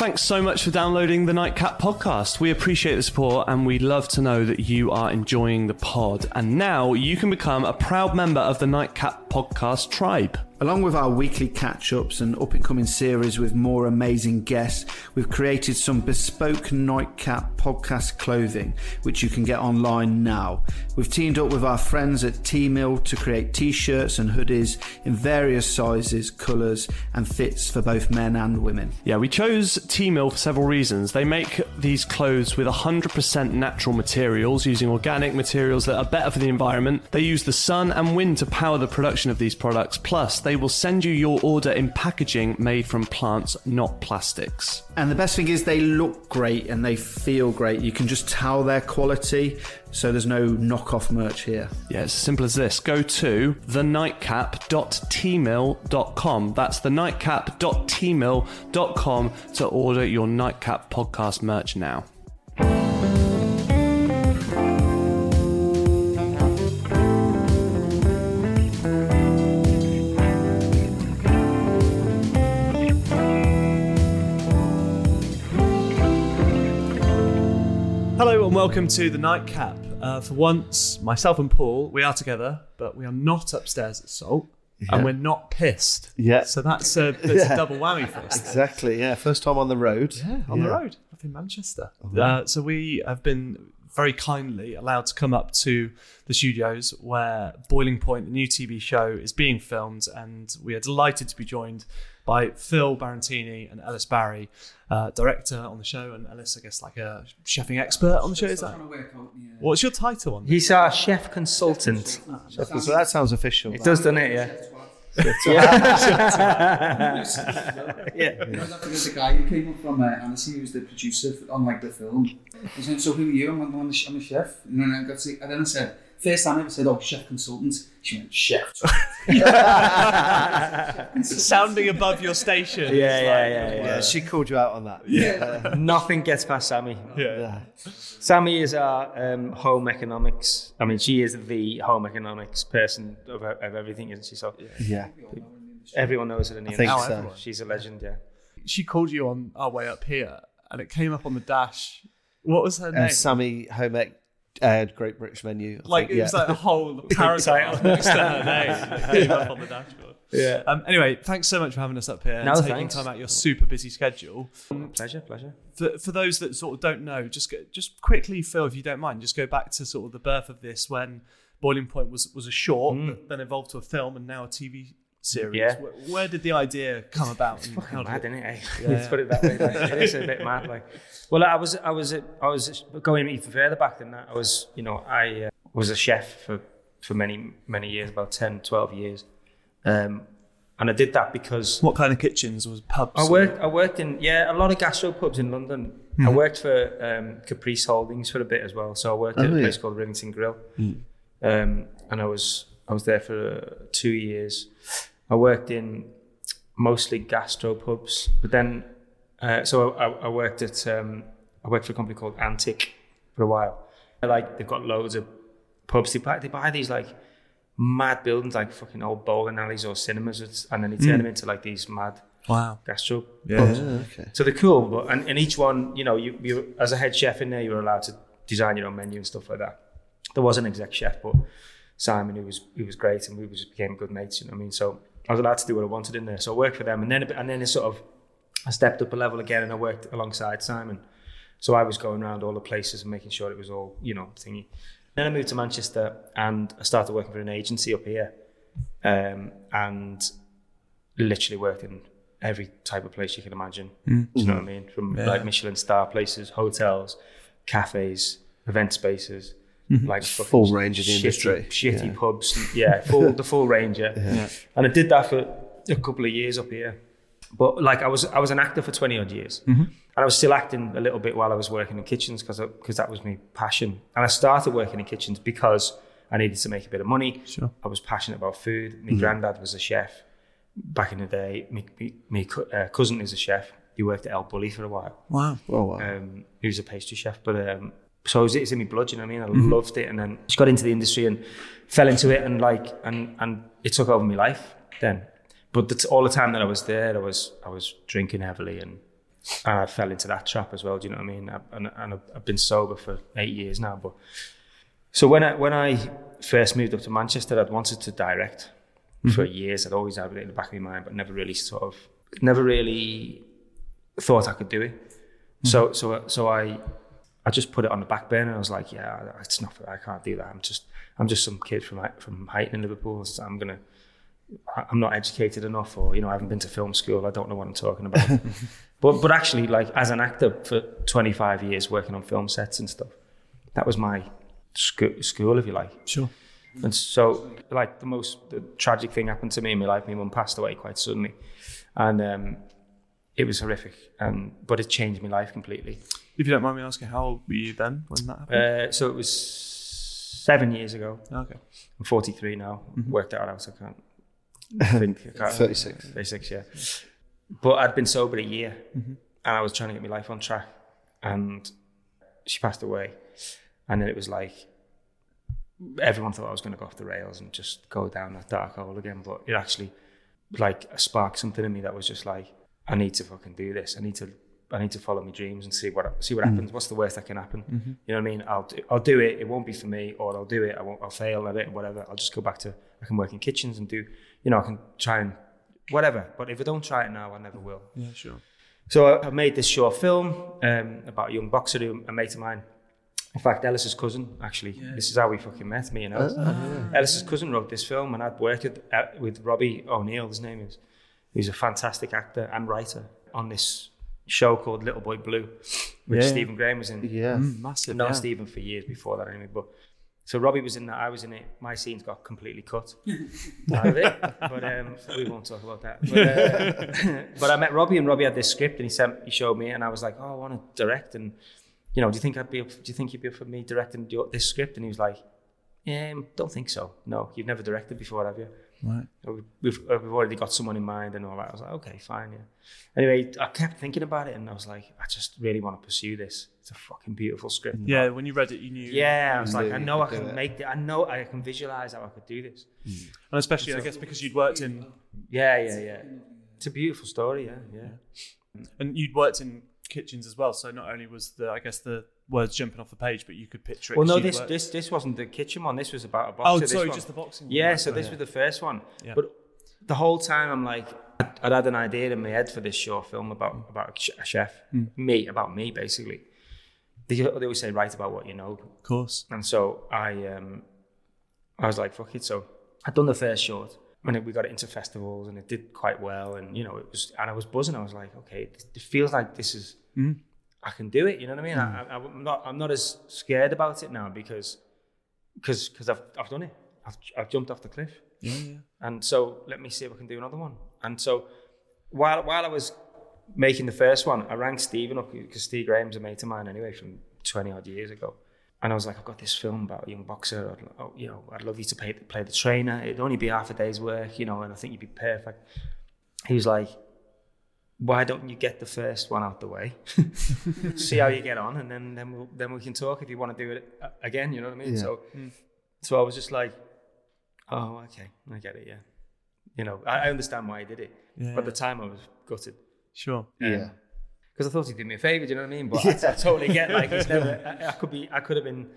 Thanks so much for downloading the Nightcap podcast. We appreciate the support and we'd love to know that you are enjoying the pod. And now you can become a proud member of the Nightcap podcast tribe. Along with our weekly catch ups and up and coming series with more amazing guests, we've created some bespoke Nightcap podcast clothing, which you can get online now. We've teamed up with our friends at Teemill to create t shirts and hoodies in various sizes, colours, and fits for both men and women. Yeah, we chose Teemill for several reasons. They make these clothes with 100% natural materials, using organic materials that are better for the environment. They use the sun and wind to power the production of these products, plus, they will send you your order in packaging made from plants, not plastics. And the best thing is they look great and they feel great. You can just tell their quality, so there's no knockoff merch here. Yeah, it's as simple as this. Go to thenightcap.teemill.com. That's thenightcap.teemill.com to order your Nightcap podcast merch now. Hello and welcome to the Nightcap. Uh, for once, myself and Paul, we are together, but we are not upstairs at Salt, and we're not pissed. Yeah. So that's a, that's Yeah. a double whammy for us. Exactly. Yeah. First time on the road. Yeah, on the road up in Manchester. Uh, so we have been very kindly allowed to come up to the studios where Boiling Point, the new TV show, is being filmed, and we are delighted to be joined by Phil Barantini and Ellis Barrie, uh, director on the show, and Ellis, I guess, like a chefing expert on the show. Is that? What's your title on? He's our chef consultant. So that sounds official. It does, doesn't it? Yeah. Yeah. yeah. There's a guy who came up from uh, Annecy who's the producer on like the film. He said, "So who are you?" I'm, I'm, a, I'm a chef. And then I got to, and then I said, first time I ever said, "Oh, chef consultant." She went, "Chef." Sounding above your station. Yeah, yeah, yeah, yeah. Yeah, she called you out on that. Yeah. Nothing gets past Sammy. Yeah. Sammy is our um, home economics. I mean, she is the home economics person of, of everything, isn't she? So yeah. everyone knows her in the I think industry. so. She's a legend, yeah. She called you on our way up here, and it came up on the dash. What was her name? Uh, Sammy Home Ec, uh, Great British Menu. I like think, it was yeah. like a whole paragraph next to name came up on the dashboard. Yeah. Um, anyway, thanks so much for having us up here No, and taking thanks. time out of your super busy schedule. Pleasure, pleasure. For, for those that sort of don't know, just go, just quickly, Phil, if you don't mind, just go back to sort of the birth of this when Boiling Point was was a short, that then evolved to a film and now a TV series. Mm. Yeah. Where, where did the idea come about? how did mad, it- isn't it? eh? Let's put it that way. Like, it is a bit mad. Like, well, I was, I was, I was going even further back than that. I was, you know, I uh, was a chef for for many many years, about 10, 12 years, um, and I did that because What kind of kitchens was pubs? I worked. I worked in yeah a lot of gastro pubs in London. I worked for um, Caprice Holdings for a bit as well. So I worked at a yeah. place called Rivington Grill, um, and I was I was there for uh, two years. I worked in mostly gastro pubs, but then uh, so I, I worked at um, I worked for a company called Antic for a while. Like they've got loads of pubs. They buy they buy these like mad buildings like fucking old bowling alleys or cinemas, and then they turn them into like these mad Wow. gastro Yeah. pubs. okay. So they're cool, but and, and each one, you know, you, you as a head chef in there, you were allowed to design your own menu and stuff like that. There was an exec chef, but Simon, who was who was great, and we just became good mates. You know what I mean? So I was allowed to do what I wanted in there. So I worked for them, and then and then it sort of I stepped up a level again, and I worked alongside Simon. So I was going around all the places and making sure it was all you know thingy. Then I moved to Manchester, and I started working for an agency up here, um, and literally worked in every type of place you can imagine. Do you know what I mean? From like Michelin star places, hotels, cafes, event spaces, like Full range of the shitty- industry. shitty Yeah. pubs. Yeah, full the full range. Yeah. and I did that for a couple of years up here. But like I was, I was an actor for twenty odd years, and I was still acting a little bit while I was working in kitchens because because that was my passion. And I started working in kitchens because I needed to make a bit of money. Sure. I was passionate about food. My granddad was a chef back in the day. My, my, my uh, cousin is a chef. He worked at El Bulli for a while. Wow. Oh, wow. Um, he was a pastry chef, but um, so it was, it's in my blood. You know what I mean? I mm-hmm. loved it, and then just got into the industry and fell into it, and like, and and it took over my life then. But that's all the time that I was there, I was I was drinking heavily and and I fell into that trap as well. Do you know what I mean? I, and and I've- I've been sober for eight years now. But so when I when I first moved up to Manchester, I'd wanted to direct mm-hmm. for years. I'd always had it in the back of my mind, but never really sort of never really thought I could do it. So mm-hmm. so so I I just put it on the back burner. I was like, yeah, it's not. I can't do that. I'm just I'm just some kid from from Huyton in Liverpool. So I'm gonna. I'm not educated enough, or you know, I haven't been to film school. I don't know what I'm talking about. but but actually, like as an actor for 25 years, working on film sets and stuff, that was my sco- school, if you like. Sure. And so, like the most the tragic thing happened to me in my life. My mum passed away quite suddenly, and um, it was horrific. And but it changed my life completely. If you don't mind me asking, how old were you then when that happened? Uh, so it was seven years ago. okay. I'm 43 now. Worked that out. I can't think. I can't, 36. 36, yeah. But I'd been sober a year, and I was trying to get my life on track. And she passed away, and then it was like everyone thought I was going to go off the rails and just go down that dark hole again. But it actually like sparked something in me that was just like, I need to fucking do this. I need to. I need to follow my dreams and see what see what happens. What's the worst that can happen? You know what I mean? I'll do, I'll do it. It won't be for me, or I'll do it. I won't. I'll fail at it, whatever. I'll just go back to. I can work in kitchens and do. You know, I can try and whatever. But if I don't try it now, I never will. Yeah, sure. So I, I made this short film um, about a young boxer who a mate of mine. In fact, Ellis's cousin, actually, Yeah. this is how we fucking met me, you know. Ellis's cousin wrote this film, and I'd worked with, uh, with Robbie O'Neill, his name is. He's a fantastic actor and writer on this show called Little Boy Blue, which Yeah. Stephen Graham was in. Yeah. Mm, massive. I've known yeah. Stephen for years before that, anyway. But so Robbie was in that, I was in it. My scenes got completely cut out of it, but um, we won't talk about that. But, uh, but I met Robbie, and Robbie had this script, and he sent, he showed me, and I was like, "Oh, I want to direct." And you know, do you think I'd be? Up, do you think you'd be up for me directing this script? And he was like, "Um, don't think so. No, you've never directed before, have you?" Right. We've, we've, already got someone in mind and all that. I was like, okay, fine, yeah. Anyway, I kept thinking about it and I was like, I just really want to pursue this. It's a fucking beautiful script. Yeah, when you read it, you knew. Yeah, I was like, I know I can it. make it. I know I can visualize how I could do this. And especially, I guess, because you'd worked in Yeah, yeah, yeah. It's a beautiful story, yeah, yeah. and you'd worked in kitchens as well. So not only was the, I guess, the words jumping off the page, but you could picture it. Well, no, this worked- this this wasn't the kitchen one. This was about a boxer. Oh, sorry, one. just the boxing. one. Yeah, Right, so right, this yeah. was the first one. Yeah. But the whole time I'm like, I'd I'd had an idea in my head for this short film about about a chef, Hmm. me about me basically. They, they always say write about what you know, Of course. and so I um I was like fuck it. So I'd done the first short. And it, we got it into festivals, and it did quite well. And you know, it was, and I was buzzing. I was like, okay, it, it feels like this is Hmm. I can do it. You know what I mean? I, hmm. I, I'm not I'm not as scared about it now because because because I've I've done it. I've I've jumped off the cliff, Yeah, yeah. and so let me see if I can do another one. And so while while I was making the first one, I rang Stephen up because Steve Graham's a mate of mine anyway from 20 odd years ago. And I was like, I've got this film about a young boxer. I'd, oh, you know, I'd love you to play, play the trainer. It'd only be half a day's work, you know, and I think you'd be perfect. He was like, why don't you get the first one out the way? See how you get on, and then then we'll, then we can talk if you want to do it uh, again. You know what I mean? Yeah. So so I was just like, oh, okay, I get it. Yeah, you know, I, I understand why he did it. Yeah, But at the time, I was gutted Sure. Yeah. because I thought he did me a favor. Do you know what I mean? But I, I totally get like he's never. I, I could be. I could have been,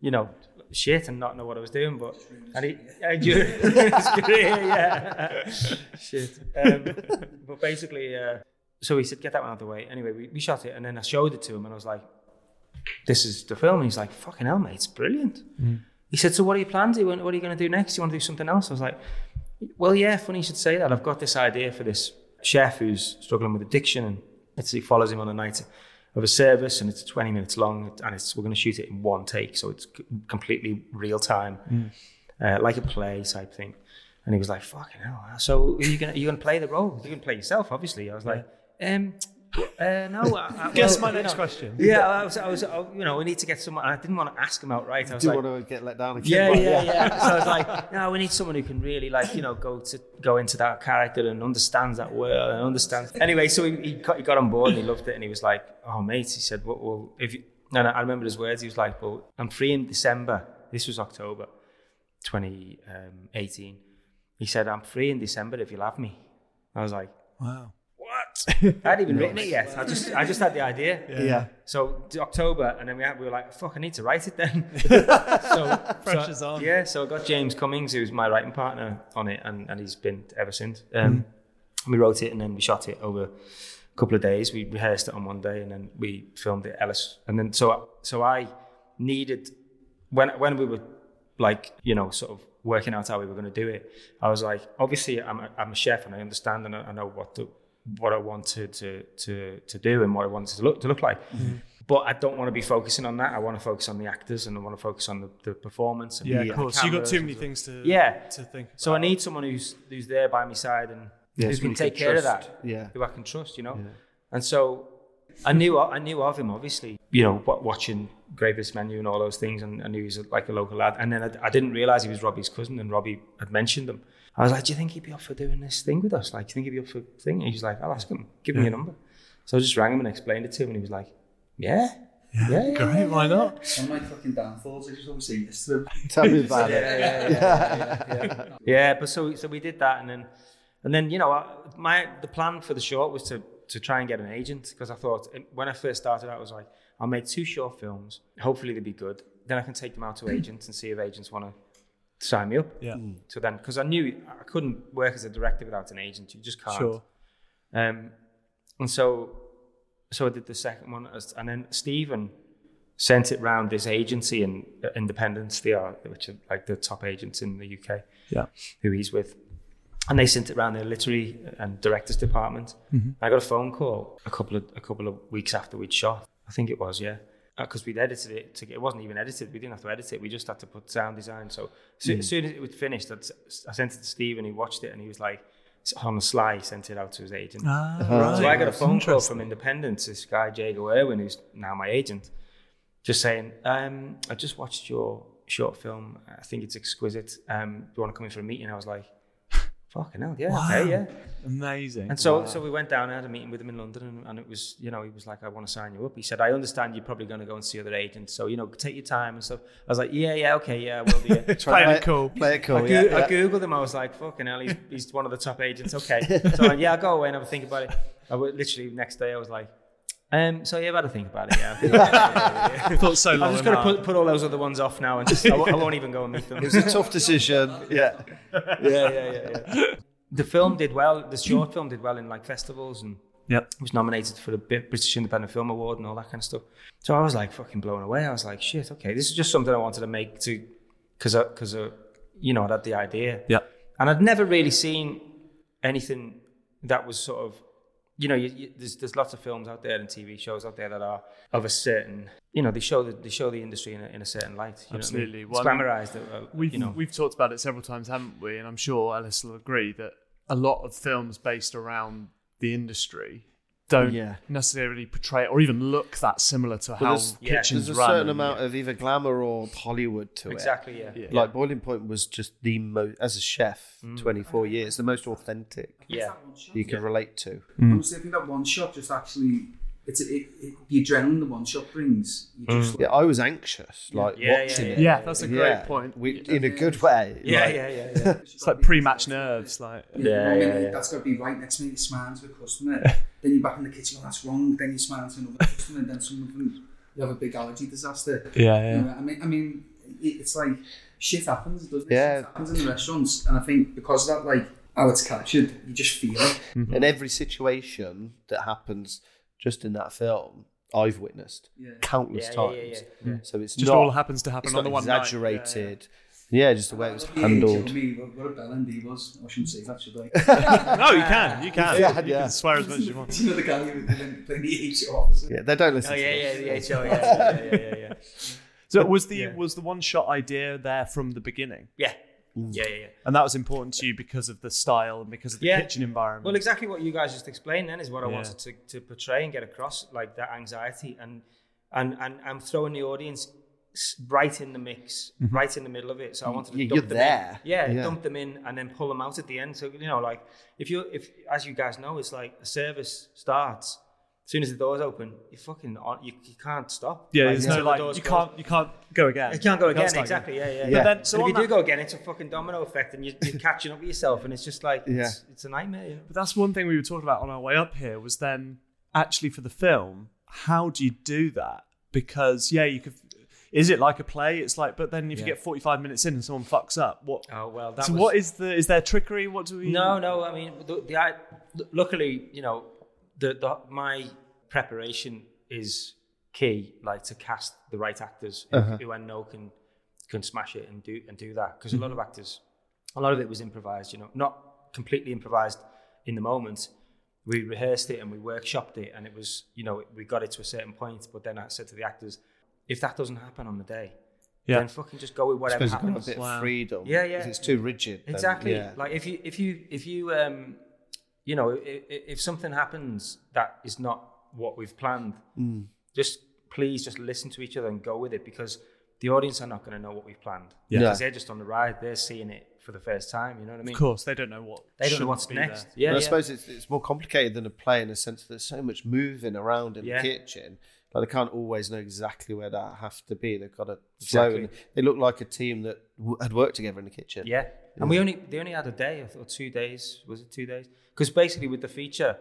you know, shit and not know what I was doing. But and he, I, during his career, yeah, shit. Um, but basically, uh, so he said, "Get that one out of the way." Anyway, we, we shot it, and then I showed it to him, and I was like, "This is the film." And he's like, "Fucking hell, mate, it's brilliant." He said, "So what are your plans? What what are you going to do next? You want to do something else?" I was like, "Well, yeah. Funny you should say that. I've got this idea for this chef who's struggling with addiction, and it's, he follows him on a night of a service, and it's 20 minutes long, and it's we're going to shoot it in one take, so it's c- completely real time, uh, like a play type thing." And he was like, "Fucking hell!" So are you gonna are you gonna play the role? You're gonna play yourself, obviously. I was like, "Um, uh, no." I, I, Guess well, my next know, question. Yeah, I was, I was, I, you know, we need to get someone. I didn't want to ask him outright. I was Do like, you want to get let down yeah, again? yeah, yeah. So I was like, no, we need someone who can really like, you know, go to go into that character and understands that world and understands. Anyway, so he, he, got, he got on board and he loved it and he was like, oh mate, he said, well, well if you, and I I remember his words. He was like, well, I'm free in December. This was October, 2018. He said, I'm free in December if you'll have me. I was like, Wow. What? I hadn't even written it yet. I just I just had the idea. Yeah. So October, and then we, had, we were like, "Fuck, I need to write it then." so Pressure's so, on. Yeah, so I got James Cummings, who's my writing partner, on it, and, and he's been ever since. Um, We wrote it, and then we shot it over a couple of days. We rehearsed it on one day, and then we filmed it Ellis. And then so so I needed when when we were like you know sort of working out how we were going to do it. I was like, obviously, I'm a, I'm a chef, and I understand, and I, I know what the what I wanted to to to do and what I wanted to look to look like. Mm-hmm. But I don't want to be focusing on that. I want to focus on the actors and I want to focus on the, the performance. And Yeah, of course. You got too many things to Yeah. to think. So I need someone who's who's there by my side and Yeah, who can take care of that. Yeah. Who I can trust, you know. And so I knew I knew of him obviously, you know, watching Greatest Menu and all those things, and I knew he was like a local lad. And then I, I didn't realize he was Robbie's cousin, and Robbie had mentioned him. I was like, "Do you think he'd be up for doing this thing with us? Like, do you think he'd be up for the thing?" And he was like, "I'll ask him. Give me your number." So I just rang him and explained it to him, and he was like, "Yeah, yeah, yeah, yeah, Great, why not? One of my fucking downfalls, I just always say yes to them. Tell me about yeah, it. yeah, yeah, yeah, yeah. Yeah, but so so we did that, and then and then you know I- my the plan for the short was to to try and get an agent because I thought when I first started out I was like I'll make two short films, hopefully they'll be good. Then I can take them out to agents and see if agents want to sign me up. Yeah. So then because I knew I couldn't work as a director without an agent, you just can't. Sure. Um, and so, so I did the second one, and then Stephen sent it round this agency in uh, Independence, they are, which are like the top agents in the UK, Yeah. who he's with. And they sent it around their literary and directors department. I got a phone call a couple of a couple of weeks after we'd shot. I think it was, yeah, because we'd edited it. To, it wasn't even edited. We didn't have to edit it. We just had to put sound design. So so- as soon as it was finished, I'd, I sent it to Steve, and he watched it, and he was like, on the sly, he sent it out to his agent. Ah, Uh-huh. So I got a phone call from Independence, this guy Jago Irwin, who's now my agent, just saying, um, "I just watched your short film. I think it's exquisite. Um, do you want to come in for a meeting?" I was like, "Fucking hell, yeah, okay, yeah." Amazing. And so, so we went down. I had a meeting with him in London, and, and it was, you know, he was like, "I want to sign you up." He said, "I understand you're probably going to go and see other agents, so you know, take your time and stuff." I was like, "Yeah, yeah, okay, yeah, we'll do it." Playing it cool. Play it cool. I, yeah, goo- I yeah. googled him. I was like, "Fucking hell, he's, he's one of the top agents." Okay, so I went, yeah, I'll go away and have a think about it. I would literally next day I was like, um, "So yeah, I've had a think about it." Yeah, yeah. thought so long. I'm just gonna put, put all those other ones off now, and just, I, won't, even go and meet them. It was a tough decision. Yeah. yeah, yeah, yeah, yeah. The film did well. The short film did well in like festivals and Yep. was nominated for the British Independent Film Award and all that kind of stuff. So I was like fucking blown away. I was like, shit, okay, this is just something I wanted to make to, because because you know I had the idea. Yeah. And I'd never really seen anything that was sort of, you know, you, you, there's there's lots of films out there and TV shows out there that are of a certain, you know, they show the they show the industry in a, in a certain light. You Absolutely. know I mean? Glamorized. uh, We've you know, we've talked about it several times, haven't we? And I'm sure Ellis will agree that a lot of films based around the industry don't Yeah. necessarily portray it or even look that similar to how there's- yeah, kitchens There's a run. certain and- amount of either glamour or Hollywood to it. exactly. Yeah. Yeah. Like Boiling Point was just the most, as a chef, mm. 24 years, the most authentic Yeah. you can relate to. Honestly, mm. I think that one shot just actually, it's it, it, the adrenaline the one shot brings. You just mm. Yeah, I was anxious, like Yeah, watching yeah, it. Yeah, that's a great Yeah, point. We, in a good way. Yeah, like- yeah, yeah, yeah. It's like pre-match nerves, like Yeah, you know what I yeah, mean? yeah. That's got to be right next minute. You're smiling to a customer, then you're back in the kitchen. Well, that's wrong. Then you're smiling to another customer, and then some of them you have a big allergy disaster. yeah, You know, I mean, I mean, it, it's like shit happens, doesn't it? Yeah. Shit happens in the restaurants, and I think because of that, like how it's captured, you just feel it. And every situation that happens just in that film, I've witnessed Yeah. countless Yeah, yeah, times. yeah, yeah. So it's Just not all happens to happen it's on not the one night. exaggerated. Yeah, just the way it was handled. Me, what, what a bell end he. I shouldn't say that, should I? no, you can, you can, Yeah, you yeah. can swear as much as you want. Do you know the guy who was playing the HO officer? Yeah, they don't listen. Oh yeah, this. yeah, the HO, yeah, yeah, yeah, yeah, yeah. So was the Yeah. was the one shot idea there from the beginning, Yeah, Mm. yeah, yeah, yeah. and that was important to you because of the style and because of the Yeah. kitchen environment. Well, exactly what you guys just explained then is what I Yeah. wanted to, to portray and get across, like that anxiety and and and I'm throwing the audience right in the mix, mm-hmm. right in the middle of it. So I wanted to Yeah, dump you're them there. in. Yeah, Yeah. dump them in and then pull them out at the end. So you know, like if you if as you guys know, it's like a service starts As soon as the doors open, you fucking on, you, you can't stop. Yeah, Like, there's no the like doors you can't you can't go again. You can't go again, not exactly. Yeah, yeah. Yeah. But then, So if you do go again, it's a fucking domino effect, and you, you're catching up with yourself, and it's just like Yeah. it's, it's a nightmare. You know? But that's one thing we were talking about on our way up here was then actually for the film, how do you do that? Because yeah, you could. Is it like a play? It's like, but then if you get forty-five minutes in and someone fucks up, what? Oh well, that so was, what is the? Is there trickery? What do we? No, no. I mean, the, the I, luckily, you know, the, the my preparation is key. Like to cast the right actors who, who I know can can smash it and do and do that. Because a lot of actors, a lot of it was improvised. You know, not completely improvised in the moment. We rehearsed it and we workshopped it, and it was, you know, we got it to a certain point. But then I said to the actors, if that doesn't happen on the day, Yeah. then fucking just go with I whatever suppose you've got a bit Wow. of freedom. Yeah, yeah. If it's too rigid. then, Exactly. yeah. Like if you if you if you um you know if, if something happens that is not what we've planned, Mm. just please just listen to each other and go with it because the audience are not going to know what we've planned. Yeah. Because they're just on the ride, they're seeing it for the first time. You know what I mean? Of course, they don't know what. They don't know what's next. there. Yeah, But I yeah. suppose it's, it's more complicated than a play in the sense that there's so much moving around in Yeah. the kitchen. Like they can't always know exactly where that has to be. They've got to flow. Exactly. And they look like a team that w- had worked together in the kitchen. Yeah. And we only they only had a day or- or two days. Was it two days? Because basically with the feature,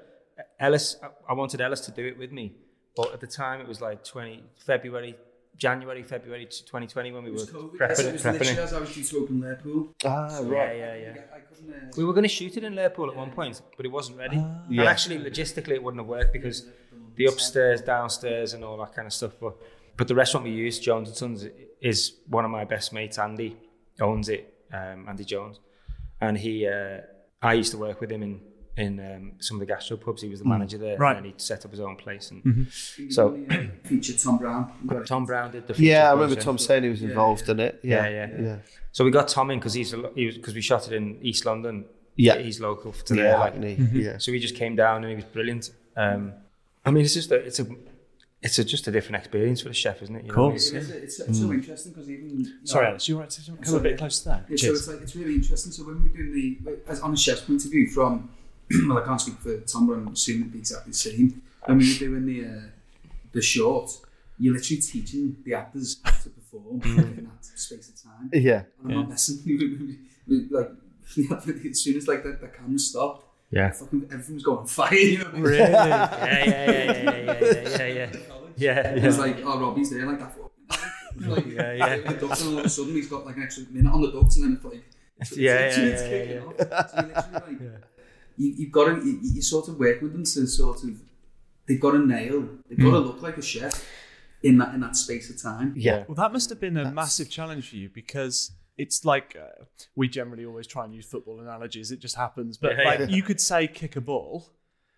Ellis, I- I wanted Ellis to do it with me, but at the time it was like twenty February, January, February 2020 when we were was COVID. prepping it it. was Prepping literally it. as I was due to open Liverpool. Ah, Yeah, right. yeah, yeah. I couldn't. Uh, We were going to shoot it in Liverpool at one point, but it wasn't ready. Ah. And actually, logistically, it wouldn't have worked because the upstairs, downstairs, and all that kind of stuff. But but the restaurant we used, Jones and Sons, is one of my best mates. Andy owns it. Um, Andy Jones, and he. Uh, I used to work with him in in um, some of the gastro pubs. He was the manager there, Right. and he set up his own place. And so So- featured Tom Brown. Tom Brown did the. Yeah, I remember project. Tom saying he was involved in it. Yeah, Yeah, yeah. yeah. So we got Tom in because he's a he was because we shot it in East London. Yeah. he's local to Yeah, there. Like, Hackney, Mm-hmm. yeah. So he just came down and he was brilliant. Um, I mean, it's just a, it's a, it's a, just a different experience for the chef, isn't it? You know what I? Course. It is, it's, it's so interesting because even you know, Sorry, Ellis, you're right. to Come a Sorry. bit close to that. Yeah, so it's like it's really interesting. So when we're doing the like, as on a chef's point of view, from well, I can't speak for Tom, but I'm assuming it'd be exactly the same. When we were doing the uh, the short, you're literally teaching the actors how to perform mm. in that space of time. Yeah, and I'm yeah. not messing. like as soon as like the, the camera stopped, yeah, fucking everything was going on fire. You know? Really? yeah, yeah, yeah, yeah, yeah, yeah, yeah. Yeah, yeah. It was like, oh, Robbie's there, like that. like, yeah, yeah. Ducks, and all of a sudden he's got like an extra minute on the ducks, and then it's like, yeah, yeah, yeah, yeah, yeah. So you're literally like. Yeah you, you've got to, you, you sort of work with them to sort of, they've got to nail, they've got to look like a chef in that in that space of time. Yeah. Well, that must have been a massive challenge for you because it's like uh, we generally always try and use football analogies. It just happens, but Yeah, like yeah. you could say kick a ball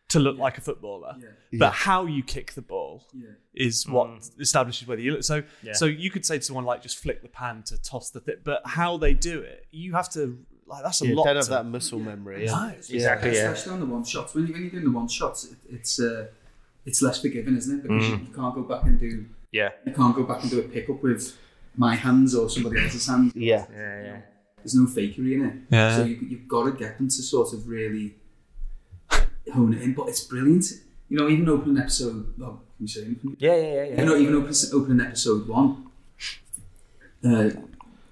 to look like a footballer, Yeah. but how you kick the ball Yeah. is what establishes whether you look. So, Yeah. so you could say to someone like just flick the pan to toss the thing, but how they do it, you have to like that's a You lot. don't have to- that muscle memory. Yeah. No. Exactly, yeah. Especially on the one shots. When, you, when you're doing the one shots, it, it's uh, it's less forgiving, isn't it? Because Mm. you, you can't go back and do Yeah, you can't go back and do a pickup with my hands or somebody else's hands. Yeah. yeah, yeah. There's no fakery in it. Yeah. So you, you've got to get them to sort of really hone it in. But it's brilliant. You know, even opening episode. Well, can you say anything? Yeah, yeah, yeah, yeah. You know, even open, opening episode one, uh,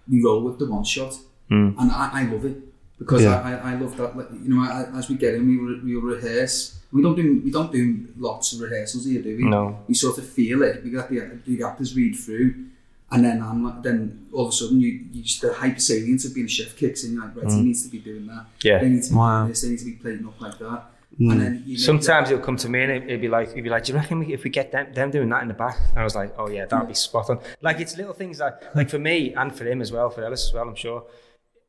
we roll with the one shot, Mm. and I, I love it because Yeah. I, I, I love that. You know, I, as we get in, we re, we rehearse. We don't do we don't do lots of rehearsals here, do we? No. We sort of feel it. We got the, the actors read through, and then I'm like, then all of a sudden you, you just the hyper salience of being a chef kicks in. Like, right, he needs to be doing that. Yeah. They need to be Wow. doing this. They need to be plating up like that. And then you know, Sometimes he'll come to me and it- it'd be like, he'd be like, "Do you reckon we, if we get them, them doing that in the back?" And I was like, "Oh yeah, that'd be spot on." Like it's little things like, like for me and for him as well, for Ellis as well. I'm sure,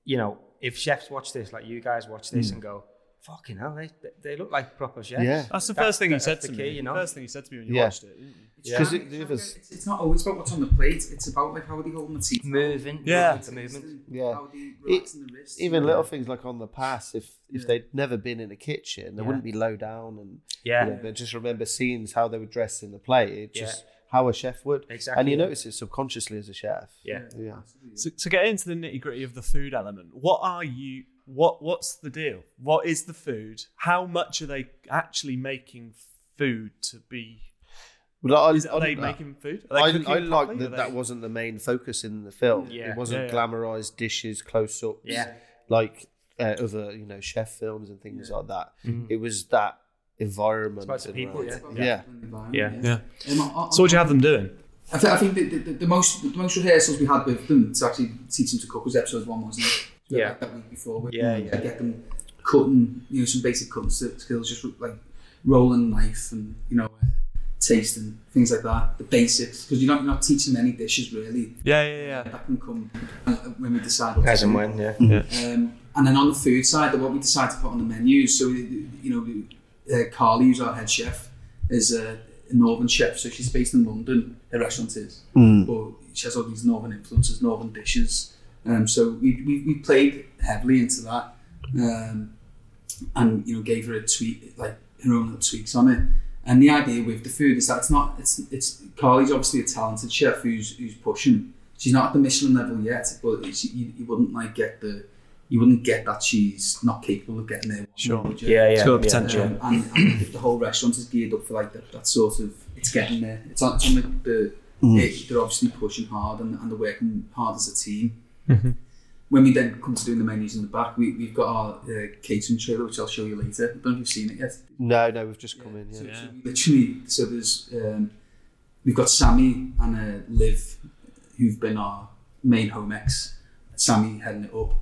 you know, if chefs watch this, like you guys watch this hmm. and go, "Fucking hell, they, they look like proper chefs." Yeah. That's the That- first thing he that's said the to key, me. you know? First thing he said to me when you Yeah. watched it. didn't? Yeah. It's, it, it was, it's, it's not oh, always about what's on the plate. It's about like how are they holding the teeth. moving, Yeah. the movement. Yeah. How are they relaxing the wrists. even you little things like on the pass. If if Yeah. they'd never been in a kitchen, they Yeah. wouldn't be low down and Yeah. you know, but just remember scenes how they were dressed in the plate. It Yeah. just how a chef would. Exactly. And you notice it subconsciously as a chef. Yeah. Yeah. So to get into the nitty gritty of the food element, what are you? What what's the deal? What is the food? How much are they actually making food to be? Well, I, Is it, are I- they making food? Are they I, cooking I like properly? that Are that wasn't the main focus in the film. Yeah. It wasn't Yeah, yeah. glamorized dishes, close ups, Yeah. like uh, other you know chef films and things like that. Mm. It was that environment. It's about the people, like- yeah. Yeah. Yeah. Yeah. I- I- So what do you have them doing? I, th- I think the, the, the most the most rehearsals we had with them to actually teach them to cook was episode one, wasn't it? So we had Yeah. That week before. We, Yeah, we yeah. Get them cutting, you know, some basic cutting skills, just like rolling knife and you know, uh, tasting things like that. The basics, because you're not you're not teaching them any dishes really. Yeah, yeah, yeah. That can come uh, when we decide. As and do. when, yeah. Um, and then on the food side, what we decide to put on the menus. So, you know, uh, Carly, who's our head chef, is a, a northern chef. So she's based in London. Her restaurant is, but she has all these northern influences, northern dishes. Um, so we, we, we played heavily into that, um, and you know, gave her a tweak, like her own little tweaks on it. And the idea with the food is that it's not it's it's Carly's obviously a talented chef who's who's pushing. She's not at the Michelin level yet, but it's, you, you wouldn't like get the you wouldn't get that she's not capable of getting there. Sure. would you? Yeah, yeah. Got yeah, potential. Um, and, and the whole restaurant is geared up for like that, that sort of it's getting there. It's on, it's on the, the it, they're obviously pushing hard and, and they're working hard as a team. When we then come to doing the menus in the back, we, we've got our uh, catering trailer, which I'll show you later. I don't know if you've seen it yet. No, no, we've just come in. So, Yeah. so literally, so there's um, we've got Sammy and uh, Liv, who've been our main home ex. Sammy heading it up,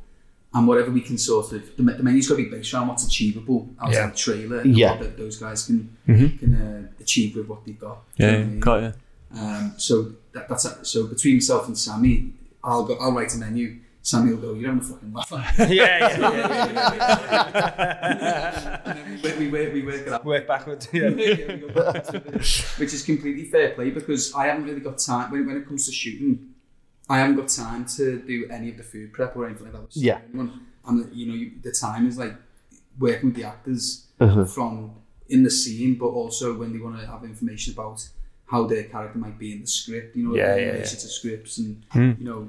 and whatever we can sort of the, the menu's got to be based around what's achievable outside Yeah. the trailer. and Yeah. what that those guys can Mhm. can uh, achieve with what they've got. Yeah, You know yeah, what I mean? got it. Um, so that, that's so between myself and Sammy, I'll go. I'll write a menu. Sammy will go. You're having a fucking laugh. yeah, yeah, yeah, yeah. and then we, work- we, work, we work it out. Work backwards. Yeah. which is completely fair play because I haven't really got time when, when it comes to shooting. I haven't got time to do any of the food prep or anything like that. with Yeah. anyone. and you know you, the time is like working with the actors Uh-huh. from in the scene, but also when they want to have information about how their character might be in the script. You know, Yeah, in yeah, relation to scripts and Hmm. you know.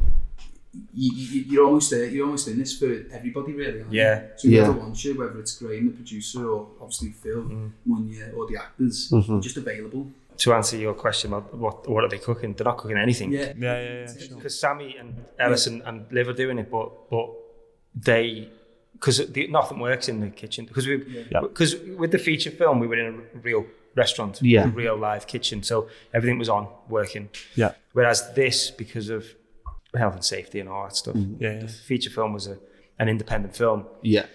You, you, you're almost there. You're almost in this for everybody, really. aren't you? Yeah. So whoever Yeah. wants you, whether it's Graham, the producer, or obviously Phil, Mm. Munya, or the actors, Mhm. just available. To answer your question about what what are they cooking? They're not cooking anything. Yeah, Yeah, yeah, yeah. Sure. because Sammy and Ellison and Liv are doing it, but but they because nothing works in the kitchen because we Yeah. because with the feature film we were in a real restaurant, Yeah. a real live kitchen, so everything was on working. Yeah. Whereas this, because of health and safety and all that stuff, mm-hmm. Yeah, yeah. the feature film was a an independent film, Yeah.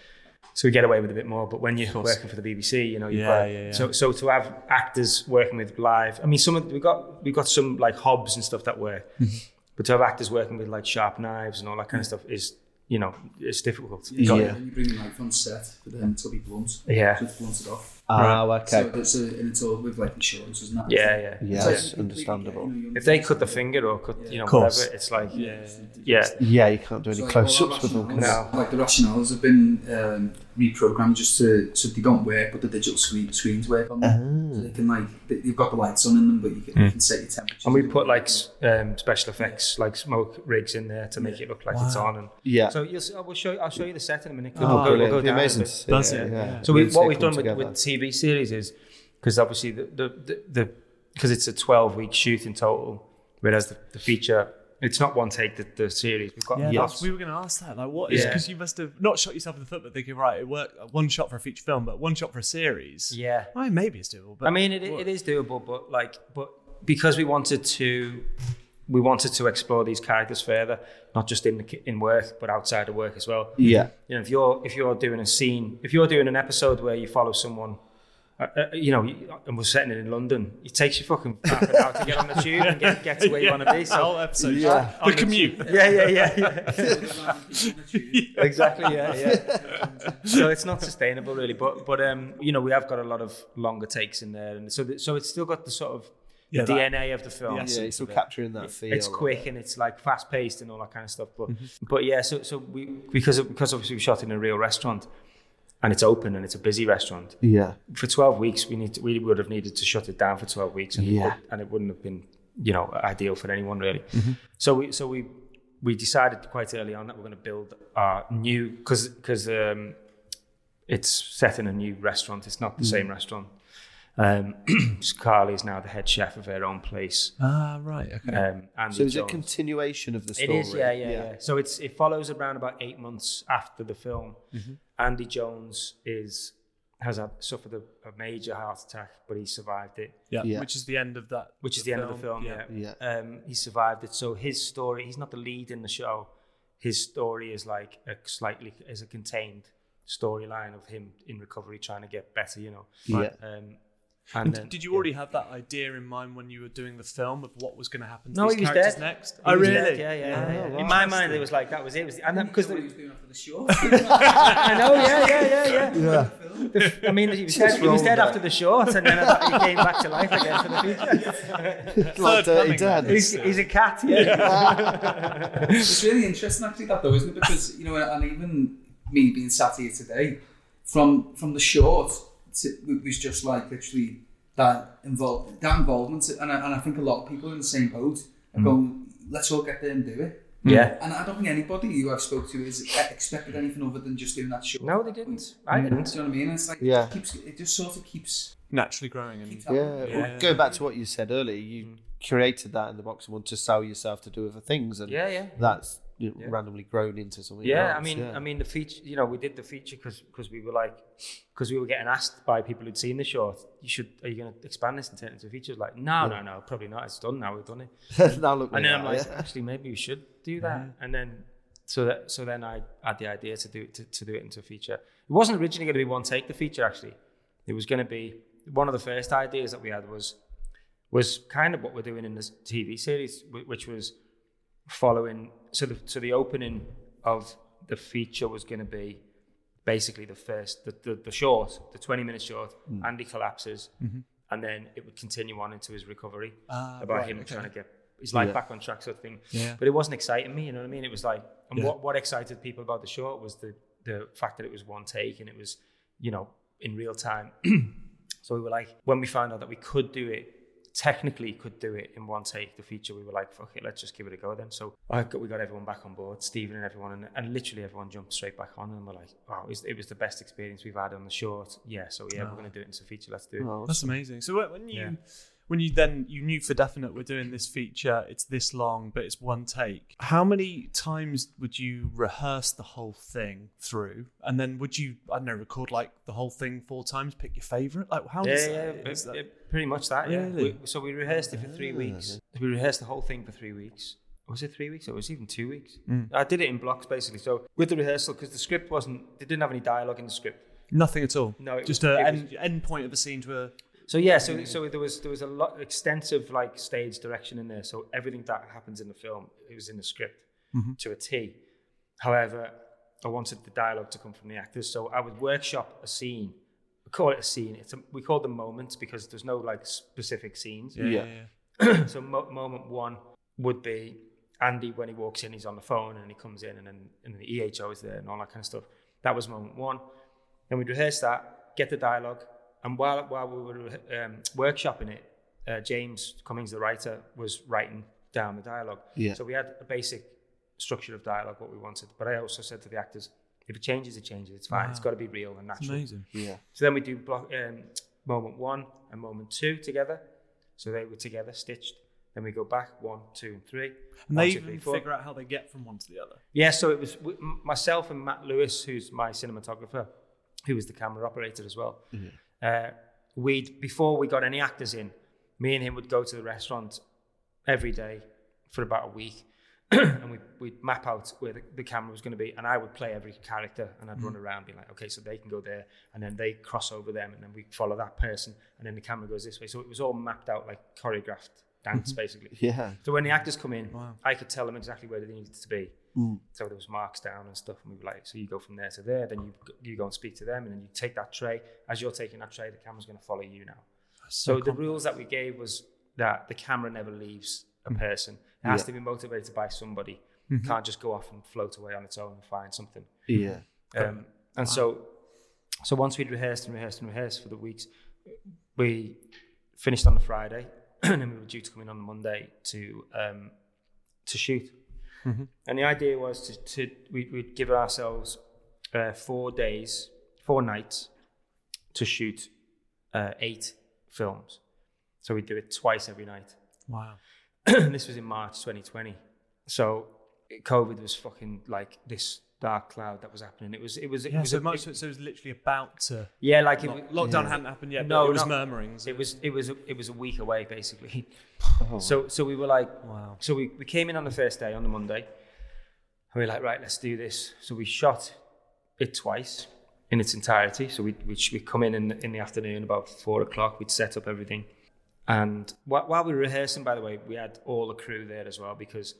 So we get away with a bit more. But when you're working for the BBC, you know, you've Yeah, got, yeah, yeah. so so to have actors working with live. I mean, some of we got we got some like hobs and stuff that work, Mm-hmm. but to have actors working with like sharp knives and all that kind of stuff is you know it's difficult. Yeah. Yeah. You bring a knife on set for them to be blunt. Yeah, So it's blunted off. Ah, okay. So that's a, and it's all with like insurance, isn't that? yeah, yeah. Yeah, It's like- it's understandable. If they cut the finger or cut you know whatever, it's like Yeah. yeah, Yeah, you can't do any So, close ups our with them. can Rationals- you? No. Like the Rationals have been um, reprogrammed just to so they don't work, but the digital screen, screens work on them. So they can like they- you've got the lights on in them, but you can, you can set your temperature. and we put like um, special effects like smoke rigs in there to make it look like it's on. And Yeah. so you'll see, I will show you, I'll show you the set in a minute. Oh, We'll go- we'll go be down amazing bit. That's yeah, it, yeah. yeah. So we, what we've done with, together. with TV series is because obviously the the the, the because it's a twelve week shoot in total, whereas the, the feature it's not one take the, the series. We've got Yeah, lots. we were going to ask that. Like, what is Yeah. because you must have not shot yourself in the foot, but thinking, right, it worked uh, one shot for a feature film, but one shot for a series. yeah. I mean, maybe it's doable. But I mean, it, it is doable, but like, but because we wanted to, we wanted to explore these characters further, not just in the, in work, but outside of work as well. Yeah. You know, if you're if you're doing a scene, if you're doing an episode where you follow someone, uh, uh, you know, and we're setting it in London, it takes you fucking half an hour to get on the tube and get, get to where you want to be. the So whole episode, Yeah. the commute. yeah, yeah, yeah, yeah. exactly, yeah, yeah. so it's not sustainable really, but but um, you know, we have got a lot of longer takes in there, and so th- so it's still got the sort of Yeah, that- DNA of the film. Yes. Yeah, you're still capturing that feel. It's quick and it's like fast paced and all that kind of stuff. But Mm-hmm. but yeah, so so we because of, because obviously we shot in a real restaurant and it's open and it's a busy restaurant. Yeah. For twelve weeks, we need to, we would have needed to shut it down for twelve weeks, and it Yeah. would- and it wouldn't have been you know ideal for anyone really. Mm-hmm. So we so we we decided quite early on that we're going to build our new because because um, it's set in a new restaurant. It's not the Mm. same restaurant. Um, Carly is now the head chef of her own place. Ah, right. Okay. Um, Andy So it's a continuation of the It story. is, yeah, yeah, yeah. So it's it follows around about eight months after the film. Mm-hmm. Andy Jones is has had, suffered a, a major heart attack, but he survived it, yeah. yeah. Which is the end of that. which is the end of the film. Yeah, Yeah. Um, he survived it. So his story, he's not the lead in the show. His story is like a slightly is a contained storyline of him in recovery, trying to get better. You know. Yeah. Um, And and then, did you yeah. already have that idea in mind when you were doing the film of what was going to happen to No, these he was characters dead. next? He oh, was really? dead, Yeah, yeah. Oh, yeah, yeah. In my mind, it was like that was it. it was, and then because Because he was doing after the show. I know, yeah, yeah, yeah, yeah. Yeah. I mean, he was dead, he was dead after the short, and then he came back to life again for the future. like uh, Dirty coming, He's, he's a cat, yeah. it's really interesting actually that though, isn't it? Because you know, and even me being sat here today, from from the short, to, it was just like literally that involved that involvement, and I, and I think a lot of people are in the same boat are mm. going, let's all get there and do it. Yeah. And I don't think anybody who I've spoke to is expected anything other than just doing that show. No, they didn't. I didn't. you know what I mean? It's like Yeah. it, keeps, it just sort of keeps. Naturally growing. And keeps Yeah. happening. Well, Yeah. going back to what you said earlier, you mm. curated that in the box and want to sell yourself to do other things, and Yeah, yeah. that's you know, Yeah. randomly grown into something. Yeah, else. I mean, yeah. I mean, the feature. You know, we did the feature because because we were like, because we were getting asked by people who'd seen the short. You should. Are you going to expand this and turn it into a feature? Like, no, no, no, probably not. It's done now. We've done it. now look. And then I'm like, yeah. actually, maybe we should do that. And then, so that, so then I had the idea to do to, to do it into a feature. It wasn't originally going to be one take. The feature actually, it was going to be one of the first ideas that we had was was kind of what we're doing in this TV series, which was following. So the so the opening of the feature was going to be basically the first the, the, the short, the twenty minute short. Andy collapses, and then it would continue on into his recovery Ah, about right, him okay. trying to get his life Yeah. back on track, sort of thing. Yeah. But it wasn't exciting me, you know what I mean? It was like, and Yeah. what what excited people about the short was the the fact that it was one take and it was, you know, in real time. so we were like, when we found out that we could do it technically could do it in one take. The feature we were like, fuck it, let's just give it a go then. So I got, we got everyone back on board, Stephen and everyone, and, and literally everyone jumped straight back on, and we're like, wow, it was, it was the best experience we've had on the short. Yeah, so yeah, we're going to do it into feature. Let's do it. Oh, That's amazing. So when- when you Yeah. When you then you knew for definite we're doing this feature, it's this long, but it's one take. How many times would you rehearse the whole thing through, and then would you I don't know record like the whole thing four times, pick your favorite? Like how Yeah, does yeah, that, it- is that- it- pretty much that. Yeah. Really? We, so we rehearsed it for three ah. weeks. We rehearsed the whole thing for three weeks. Was it three weeks? Or was it even two weeks? Mm. I did it in blocks basically. So with the rehearsal, because the script wasn't, they didn't have any dialogue in the script. nothing at all? No, it just was- a it end, end point of a scene to a So yeah, so mm. so there was there was a lot extensive like stage direction in there. So everything that happens in the film, it was in the script mm-hmm. to a T. However, I wanted the dialogue to come from the actors, so I would workshop a scene. We call it a scene. It's a, we call them moments because there's no like specific scenes. Yeah. so mo- moment one would be Andy when he walks in, he's on the phone and he comes in, and then and the EHO is there and all that kind of stuff. That was moment one. Then we'd rehearse that, get the dialogue, and while while we were um, workshopping it, uh, James Cummings, the writer, was writing down the dialogue. Yeah. So we had a basic structure of dialogue, what we wanted. But I also said to the actors, if it changes, it changes. It's fine. It's got to be real and It's natural. amazing. Yeah. So then we do block, um, moment one and moment two together. So they were together, stitched. Then we go back one, two, and three. And One, they even three, figure out how they get from one to the other. Yeah, so it was w- m- myself and Matt Lewis, who's my cinematographer, who was the camera operator as well. Uh, we'd before we got any actors in, me and him would go to the restaurant every day for about a week, and we'd, we'd map out where the, the camera was going to be, and I would play every character, and I'd run around, be like, okay, so they can go there, and then they cross over them, and then we follow that person, and then the camera goes this way. So it was all mapped out like choreographed dance, basically. Yeah. So when the actors come in, Wow. I could tell them exactly where they needed to be. So there was marks down and stuff, and we were like, so you go from there to there, then you you go and speak to them, and then you take that tray. As you're taking that tray, the camera's going to follow you now. So, the rules that we gave was that the camera never leaves a person. It has Yeah. to be motivated by somebody. Can't just go off and float away on its own and find something. Yeah. Um, and so, so once we'd rehearsed and rehearsed and rehearsed for the weeks, we finished on the Friday, and then we were due to come in on the Monday to um, to shoot. And the idea was to, to we, we'd give ourselves uh, four days, four nights to shoot uh, eight films. So we'd do it twice every night. Wow. this was in March 2020. So COVID was fucking like this dark cloud that was happening. It was, it was, it Yeah, was, so, a- much, it- so it was literally about to. yeah, like Lock, was- lockdown hadn't happened yet, but No, it was no. murmurings. it was, it was, a, it was a week away basically. Oh. So, so we were like, Wow. so we, we came in on the first day on the Monday. And we were like, right, let's do this. So we shot it twice in its entirety. So we we we come in in, the- in the afternoon about four o'clock. We'd set up everything, and wh- while we were rehearsing, by the way, we had all the crew there as well because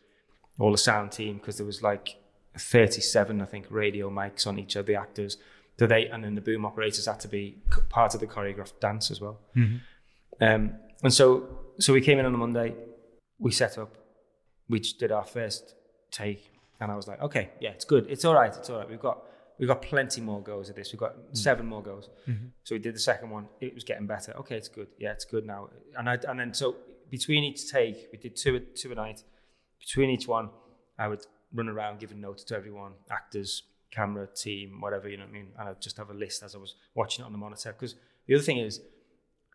all the sound team because there was like thirty-seven, I think, radio mics on each of the actors. So they and then the boom operators had to be part of the choreographed dance as well. Mm-hmm. Um, and so so we came in on a Monday, we set up, we just did our first take, and I was like, okay, yeah, it's good, it's all right, it's all right. We've got we've got plenty more goes at this. We've got mm. seven more goes. Mm-hmm. So we did the second one. It was getting better. Okay, it's good. Yeah, it's good now. And I and then so between each take, we did two two a night. Between each one, I would run around giving notes to everyone, actors, camera team, whatever you know what I mean. And I'd just have a list as I was watching it on the monitor. Because the other thing is,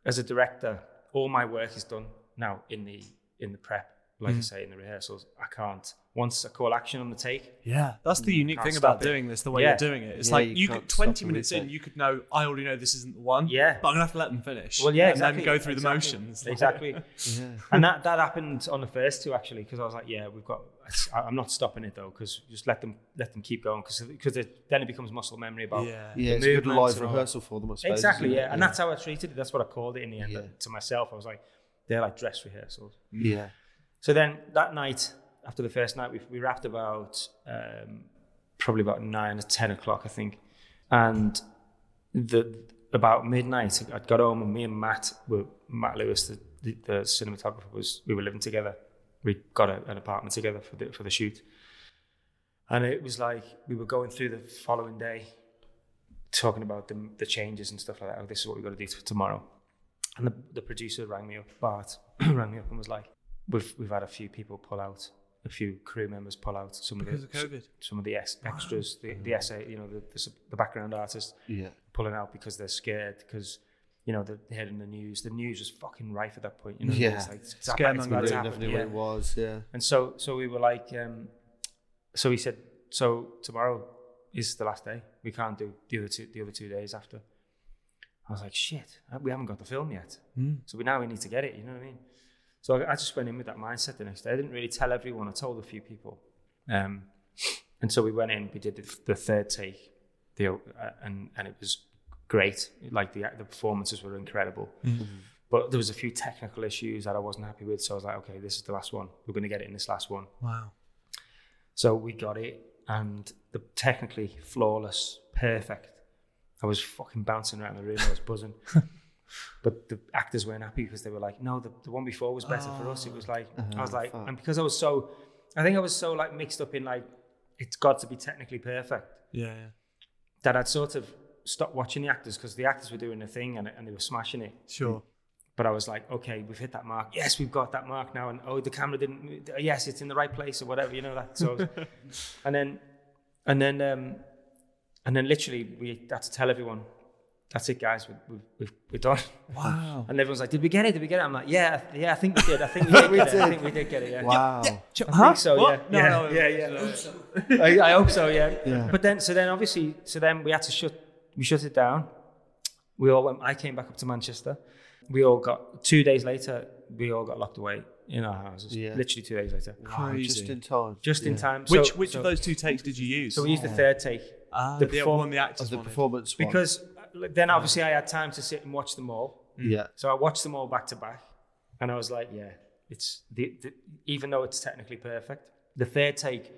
as a director, all my work is done now in the in the prep. Like I mm. say in the rehearsals, I can't. Once I call action on the take, Yeah, that's the mm, unique thing about it. doing this, the way Yeah. you're doing it. It's Yeah, like you you, can't could 20 minutes in, you could know, I already know this isn't the one. Yeah. But I'm going to have to let them finish. well, yeah, and exactly. then go through the motions. Exactly. Yeah. and that that happened on the first two actually because I was like, yeah, we've got. I- I'm not stopping it though because just let them let them keep going because because then it becomes muscle memory about Yeah. Yeah, the it's a good live rehearsal for them, I suppose. exactly isn't yeah, and that's how I treated it. That's what I called it in the end Yeah. to myself. I was like, they're like dress rehearsals. yeah. So then that night, after the first night, we, we wrapped about um, probably about nine or ten o'clock, I think. And the about midnight, I got home and me and Matt were Matt Lewis, the, the, the cinematographer, was we were living together. We got a, an apartment together for the for the shoot, and it was like we were going through the following day, talking about the, the changes and stuff like that. Oh, this is what we've got to do for tomorrow. And the, the producer rang me up, Bart rang me up and was like, "We've we've had a few people pull out, a few crew members pull out. Some Because of of the COVID. some of the ex- extras, the the ah. SA, you know, the, the the background artists Yeah. pulling out because they're scared because." You know, they're in the news. The news was fucking rife at that point. You know, Yeah. it's like, Scaremongering. about to Really happen, never yeah. what it was. Yeah. And so, so we were like, um, so he said, so tomorrow is the last day. We can't do the other two, the other two days after. I was like, shit, we haven't got the film yet. So we now we need to get it. You know what I mean? So I, I just went in with that mindset the next day. I didn't really tell everyone. I told a few people. Um, and so we went in. We did the, the third take, the uh, and and it was great. Like the the performances were incredible. Mm-hmm. But there was a few technical issues that I wasn't happy with. So I was like, okay, this is the last one. We're going to get it in this last one. Wow. So we got it, and the technically flawless, perfect. I was fucking bouncing around the room. I was buzzing. but the actors weren't happy because they were like, "No, the, the one before was better for us." It was like I oh, was like, and because I was so, I think I was so like mixed up in like, it's got to be technically perfect Yeah, yeah. that I'd sort of stopped watching the actors because the actors were doing their thing and, and they were smashing it. Sure. But I was like, okay, we've hit that mark. Yes, we've got that mark now. And oh, the camera didn't. Yes, it's in the right place or whatever. You know that. So, and then, and then, um, and then, literally, we had to tell everyone, "That's it, guys. We, we, we've, we're done." Wow. And everyone's like, "Did we get it? Did we get it?" I'm like, "Yeah, yeah. I think we did. I think we did get it. I think we did get it. Yeah." Wow. I think so. What? Yeah. No, yeah, no, yeah, yeah. I, I hope so. Yeah. Yeah. But then, so then, obviously, so then we had to shut. We shut it down. We all went. I came back up to Manchester. We all got two days later. We all got locked away in our houses. Yeah. Literally two days later, Crazy. Just in time. just in time. Which So- which so- of those two takes did you use? So we used the third take ah, the the, perform- one the As actors the wanted. performance one. because then obviously I had time to sit and watch them all. Yeah. So I watched them all back to back, and I was like, yeah, it's the, the even though it's technically perfect, the third take,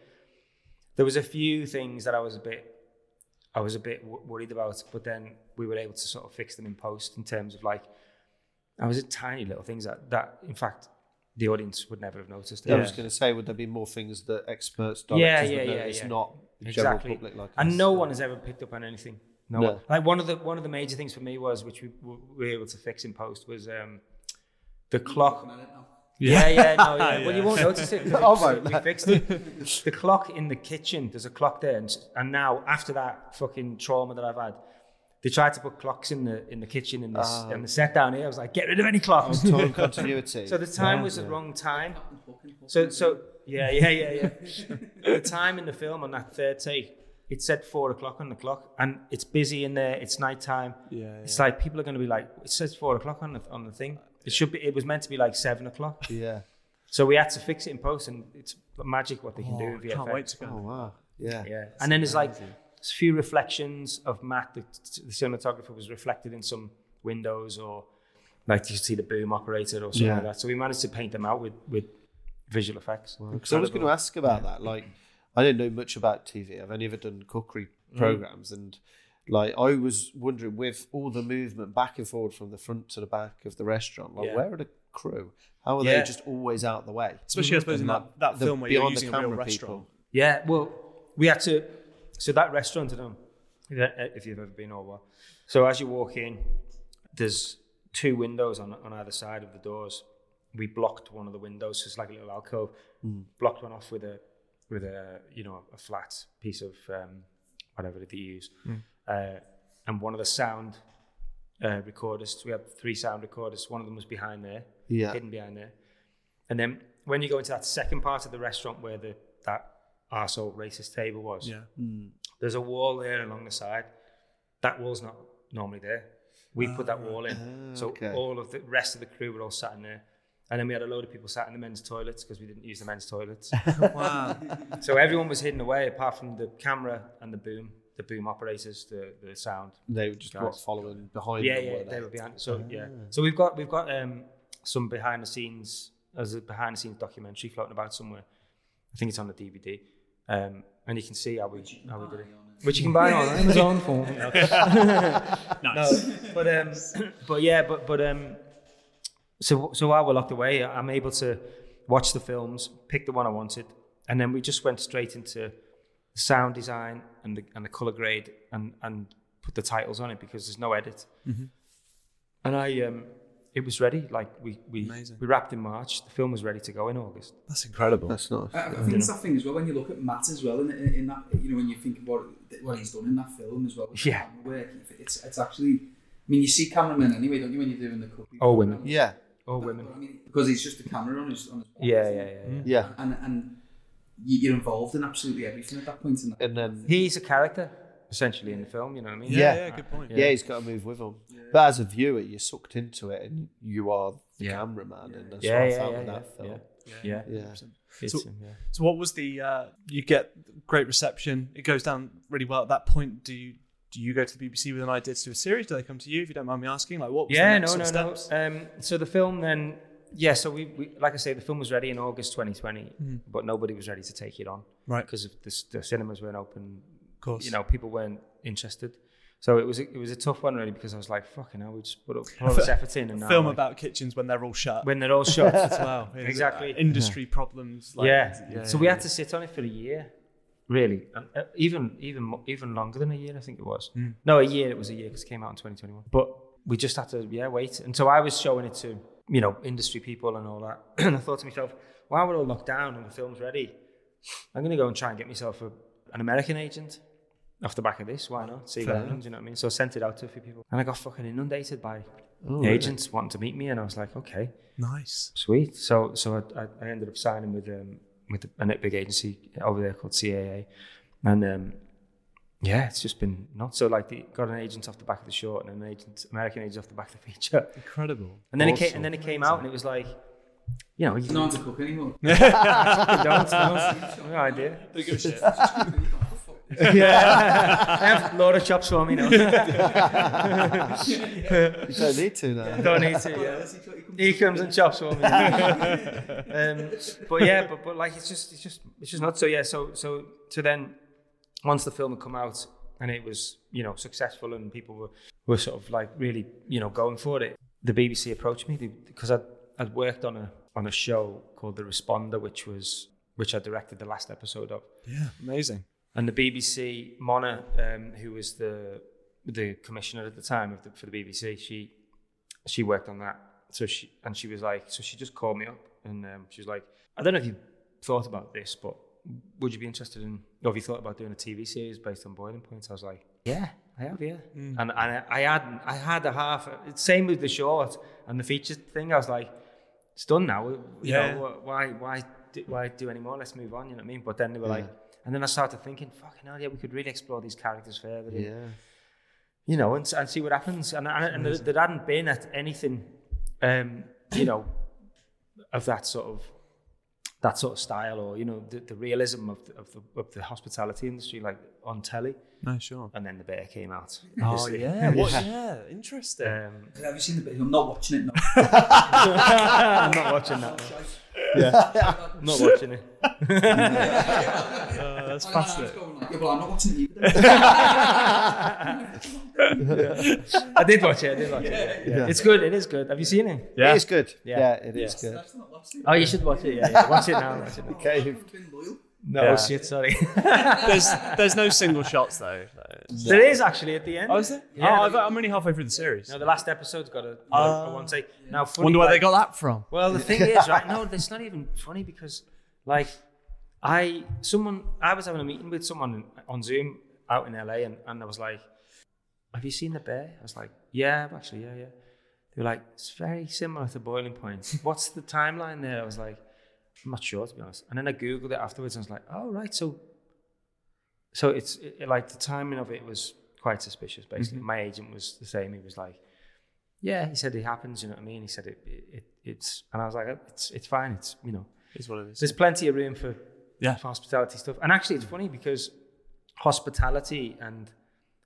there was a few things that I was a bit, I was a bit w- worried about, but then we were able to sort of fix them in post in terms of like, I was at tiny little things that that in fact the audience would never have noticed. I was going to say, would there be more things that experts, directors Yeah, would yeah, yeah, notice, yeah. not the Exactly. general public like and us? no one has ever picked up on anything. No, No. one. Like one of the one of the major things for me was, which we, we were able to fix in post, was um, the clock. Yeah, yeah, no, yeah. Well, you won't notice it. 'cause Oh, it's- my we fixed it. The clock in the kitchen. There's a clock there, and, and now after that fucking trauma that I've had, they tried to put clocks in the in the kitchen in this Ah. in the set down here. I was like, get rid of any clocks. Time continuity. so the time was the wrong time. So so yeah yeah yeah yeah. the time in the film on that third take, it said four o'clock on the clock, and it's busy in there. It's night time. Yeah, It's like people are going to be like, it says four o'clock on the on the thing. It should be. It was meant to be like seven o'clock. yeah. So we had to fix it in post, and it's magic what they can do Oh, in VFX. can't wait to go. Oh wow. Yeah. Yeah, and then there's like there's a few reflections of Matt, the, the cinematographer, was reflected in some windows, or like you could see the boom operator or something Yeah. like that. So we managed to paint them out with with visual effects. Because I was going to ask about that. Like, I don't know much about TV. I've only ever done cookery mm. programs, and like I was wondering, with all the movement back and forward from the front to the back of the restaurant, like Yeah. where are the crew? How are Yeah. they just always out of the way? Especially, I suppose, in And that, that film where you're beyond the using a real restaurant. people. Yeah, well, we had to. So that restaurant, I don't know if you've ever been over. So as you walk in, there's two windows on on either side of the doors. We blocked one of the windows, so it's like a little alcove. Blocked one off with a with a you know a flat piece of um, whatever they use, uh, and one of the sound uh, recorders. We had three sound recorders. One of them was behind there, Yeah. hidden behind there. And then when you go into that second part of the restaurant where the that arsehole racist table was, Yeah. there's a wall there along the side. That wall's not normally there. We put that wall in. so okay. all of the rest of the crew were all sat in there. And then we had a load of people sat in the men's toilets because we didn't use the men's toilets. Wow. so everyone was hidden away apart from the camera and the boom, the boom operators, the, the sound. They were just what, Guys. following behind. Yeah, them, yeah, were they were behind. So yeah, so we've got we've got um, some behind the scenes as a behind the scenes documentary floating about somewhere. I think it's on the DVD, um, and you can see how we how we did it. Which you can buy on Amazon for. nice. No, but um, but yeah, but but um, so so while we're locked away, I'm able to watch the films, pick the one I wanted, and then we just went straight into the sound design and the and the color grade and and put the titles on it because there's no edit. And I um, it was ready. Like we we Amazing. we wrapped in March. The film was ready to go in August. That's incredible. That's nice. I, I think it's that thing as well when you look at Matt as well in, in, in that you know when you think about what he's done in that film as well. Yeah. work, it's it's actually. I mean, you see cameramen anyway, don't you, when you're doing the cooking? All women. Yeah, Oh, women. but I mean, because he's just a camera on his on his. Yeah, yeah, yeah. yeah. yeah. And and you- you're involved in absolutely everything at that point in that. And then He's a character essentially in the film. You know what I mean? Yeah, Yeah. yeah, good point. yeah, he's got to move with them. But as a viewer, you're sucked into it, and you are the Yeah. cameraman, and that's Yeah, what I found yeah, with yeah, that film. yeah. Yeah. Yeah. It's, So- yeah. So, what was the? Uh, you get great reception. It goes down really well. At that point, do you do you go to the BBC with an idea to do a series? Do they come to you? If you don't mind me asking, like what? Was Yeah, the no, next no, sort no. of steps? Um, so the film then, yeah. So we, we, like I say, the film was ready in August 2020, but nobody was ready to take it on, Right. Because of the, the cinemas weren't open. Of course. You know, people weren't interested. So it was a, it was a tough one really because I was like, fucking hell, we just put, up, all this effort in and now film like, about kitchens when they're all shut when they're all shut. as well. Uh, Exactly. industry problems. Like, yeah. So we yeah. had to sit on it for a year, really, and uh, even even even longer than a year, I think it was. Hmm. No, a year. It was a year because it came out in 2021. But we just had to, yeah, wait. And so I was showing it to you know industry people and all that, and I thought to myself, while we're all locked down and the film's ready, I'm going to go and try and get myself a, an American agent. Off the back of this, why not? See what happens, you know what I mean? So I sent it out to a few people. And I got fucking inundated by Oh, really? agents wanting to meet me. And I was like, okay, Nice. Sweet. So so I, I, I ended up signing with um with a big agency over there called CAA, and um yeah, it's just been nuts. So like, the, got an agent off the back of the short and an agent, American agent off the back of the feature, Incredible. and then it came and then it came out and it was like, you know, you He's not to cook anymore. don't know, no idea. Don't give a. Yeah, I have a load of chops for me now. You don't need to now. don't need to. Yeah. He comes and chops for me. um, but yeah, but, but like it's just it's just it's just not so yeah. So so so then once the film had come out and it was you know successful and people were were sort of like really you know going for it, the BBC approached me because I'd I'd worked on a on a show called The Responder, which was which I directed the last episode of. Yeah, amazing. And the BBC, Mona, um, who was the the commissioner at the time of the, for the BBC, she she worked on that. So she and she was like, so she just called me up and um, she was like, I don't know if you thought about this, but would you be interested in, or have you thought about doing a TV series based on Boiling points? I was like, yeah, I have, yeah. Mm. And and I, I had I had a half. Same with the short and the features thing. I was like, it's done now. You Yeah. know, why why do, why do any more? Let's move on. You know what I mean? But then they were like, and then I started thinking, fucking hell, yeah, we could really explore these characters further. and, Yeah. You know, and, and see what happens. And and, and there, there hadn't been at anything, um, you know, of that sort of that sort of style or you know the, the realism of the, of the of the hospitality industry like on telly. No, sure. And then the bear came out. Oh yeah, what, yeah, interesting. Um, Have you seen the bit? I'm not watching it. No. I'm not watching that. Yeah, I'm not watching it. Uh, that's fascinating. Yeah, well, I'm not watching it either. I did watch it. I did watch it. Yeah. It's good. It is good. Have you seen it? Yeah. It is good. Yeah. Yeah, it is good. That's not watching it. Oh, you should watch it. Yeah, yeah. watch it now. Watch it now. Okay. I've been loyal. No Yeah. shit. Sorry. There's there's no single shots though. there is actually at the end. Oh, is there? Yeah. oh, I've, I'm only halfway through the series. No, the last episode's got a, Uh, a one take. Now, funny, Wonder where like- they got that from. Well, the thing is, right? No, it's not even funny because, like, I someone I was having a meeting with someone on Zoom out in LA, and, and I was like, "Have you seen the bear?" I was like, "Yeah, actually, yeah, yeah." They were like, "It's very similar to Boiling Point. What's the timeline there?" I was like, "I'm not sure to be honest." And then I googled it afterwards, and I was like, "Oh, right, so." So it's it, like the timing of it was quite suspicious. Basically, mm-hmm. my agent was the same. He was like, "Yeah," he said it happens. You know what I mean? He said it, it, it's, and I was like, "It's it's fine. It's you know." it's what it is. There's plenty of room for, Yeah. for hospitality stuff. And actually, it's mm. funny because hospitality and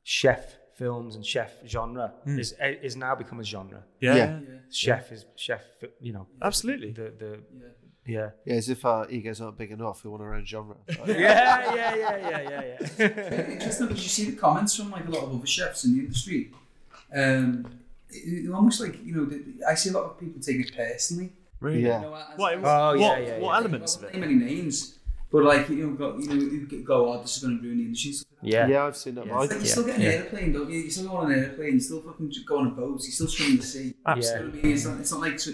chef films and chef genre mm. is is now become a genre. Yeah, Yeah. Chef is chef, you know, absolutely. the the yeah. Yeah, as if our egos aren't big enough, we want our own genre. Yeah, yeah, yeah, yeah, yeah, yeah. Interesting because you see the comments from like a lot of other chefs in the industry. Um, it, it almost like you know, the, I see a lot of people take it personally. Really? Yeah. You know, as- What, as- Oh, yeah, what, yeah, what yeah. elements of I it? won't name any names, but like you know, go, you know, go, oh, this is going to ruin the industry. and stuff like that. yeah. Yeah, I've seen that. Yeah. I- like you still get an yeah. airplane, don't you? You still go on an airplane, you still fucking go on a boat, you still swim in the sea. Absolutely. You know what I mean? It's not, it's not like,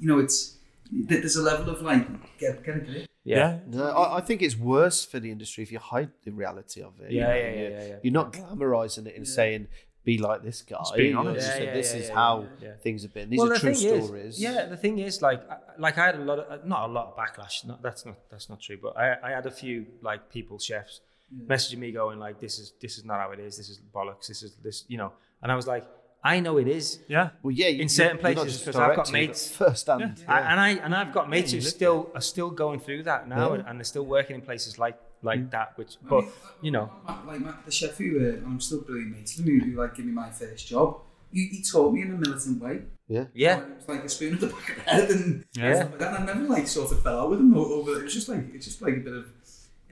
you know, it's, there's a level of like, get, get a grip. Yeah. No, I, I think it's worse for the industry if you hide the reality of it. you Yeah, know, yeah, and yeah, you're, yeah, yeah. You're not glamorizing it and saying, be like this guy. being honest. just Yeah, yeah, this yeah, is yeah, how yeah. things have been. These well, are the true stories. Is, yeah, the thing is, like, like I had a lot of, not a lot of backlash. Not, that's not that's not true. But I, I had a few like people, chefs, messaging me going like, "This is this is not how it is. This is bollocks. This is this, you know." And I was like, "I know it is." Yeah. Well, yeah, you- In certain you're not places, just 'cause I've got mates- first hand. I, and I and I've got mates who you lived still are still going through that now, Yeah. and, and they're still working in places like like that. Which, but you know, like Matt, the chef who, uh, I'm still brilliant mates with him, who, who like gave me my first job, he, he taught me in a militant way. Yeah. yeah, It was like a spoon at the back of the head and Yeah. stuff like that. And I never like sort of fell out with him o- over it. It was just like it's just like a bit of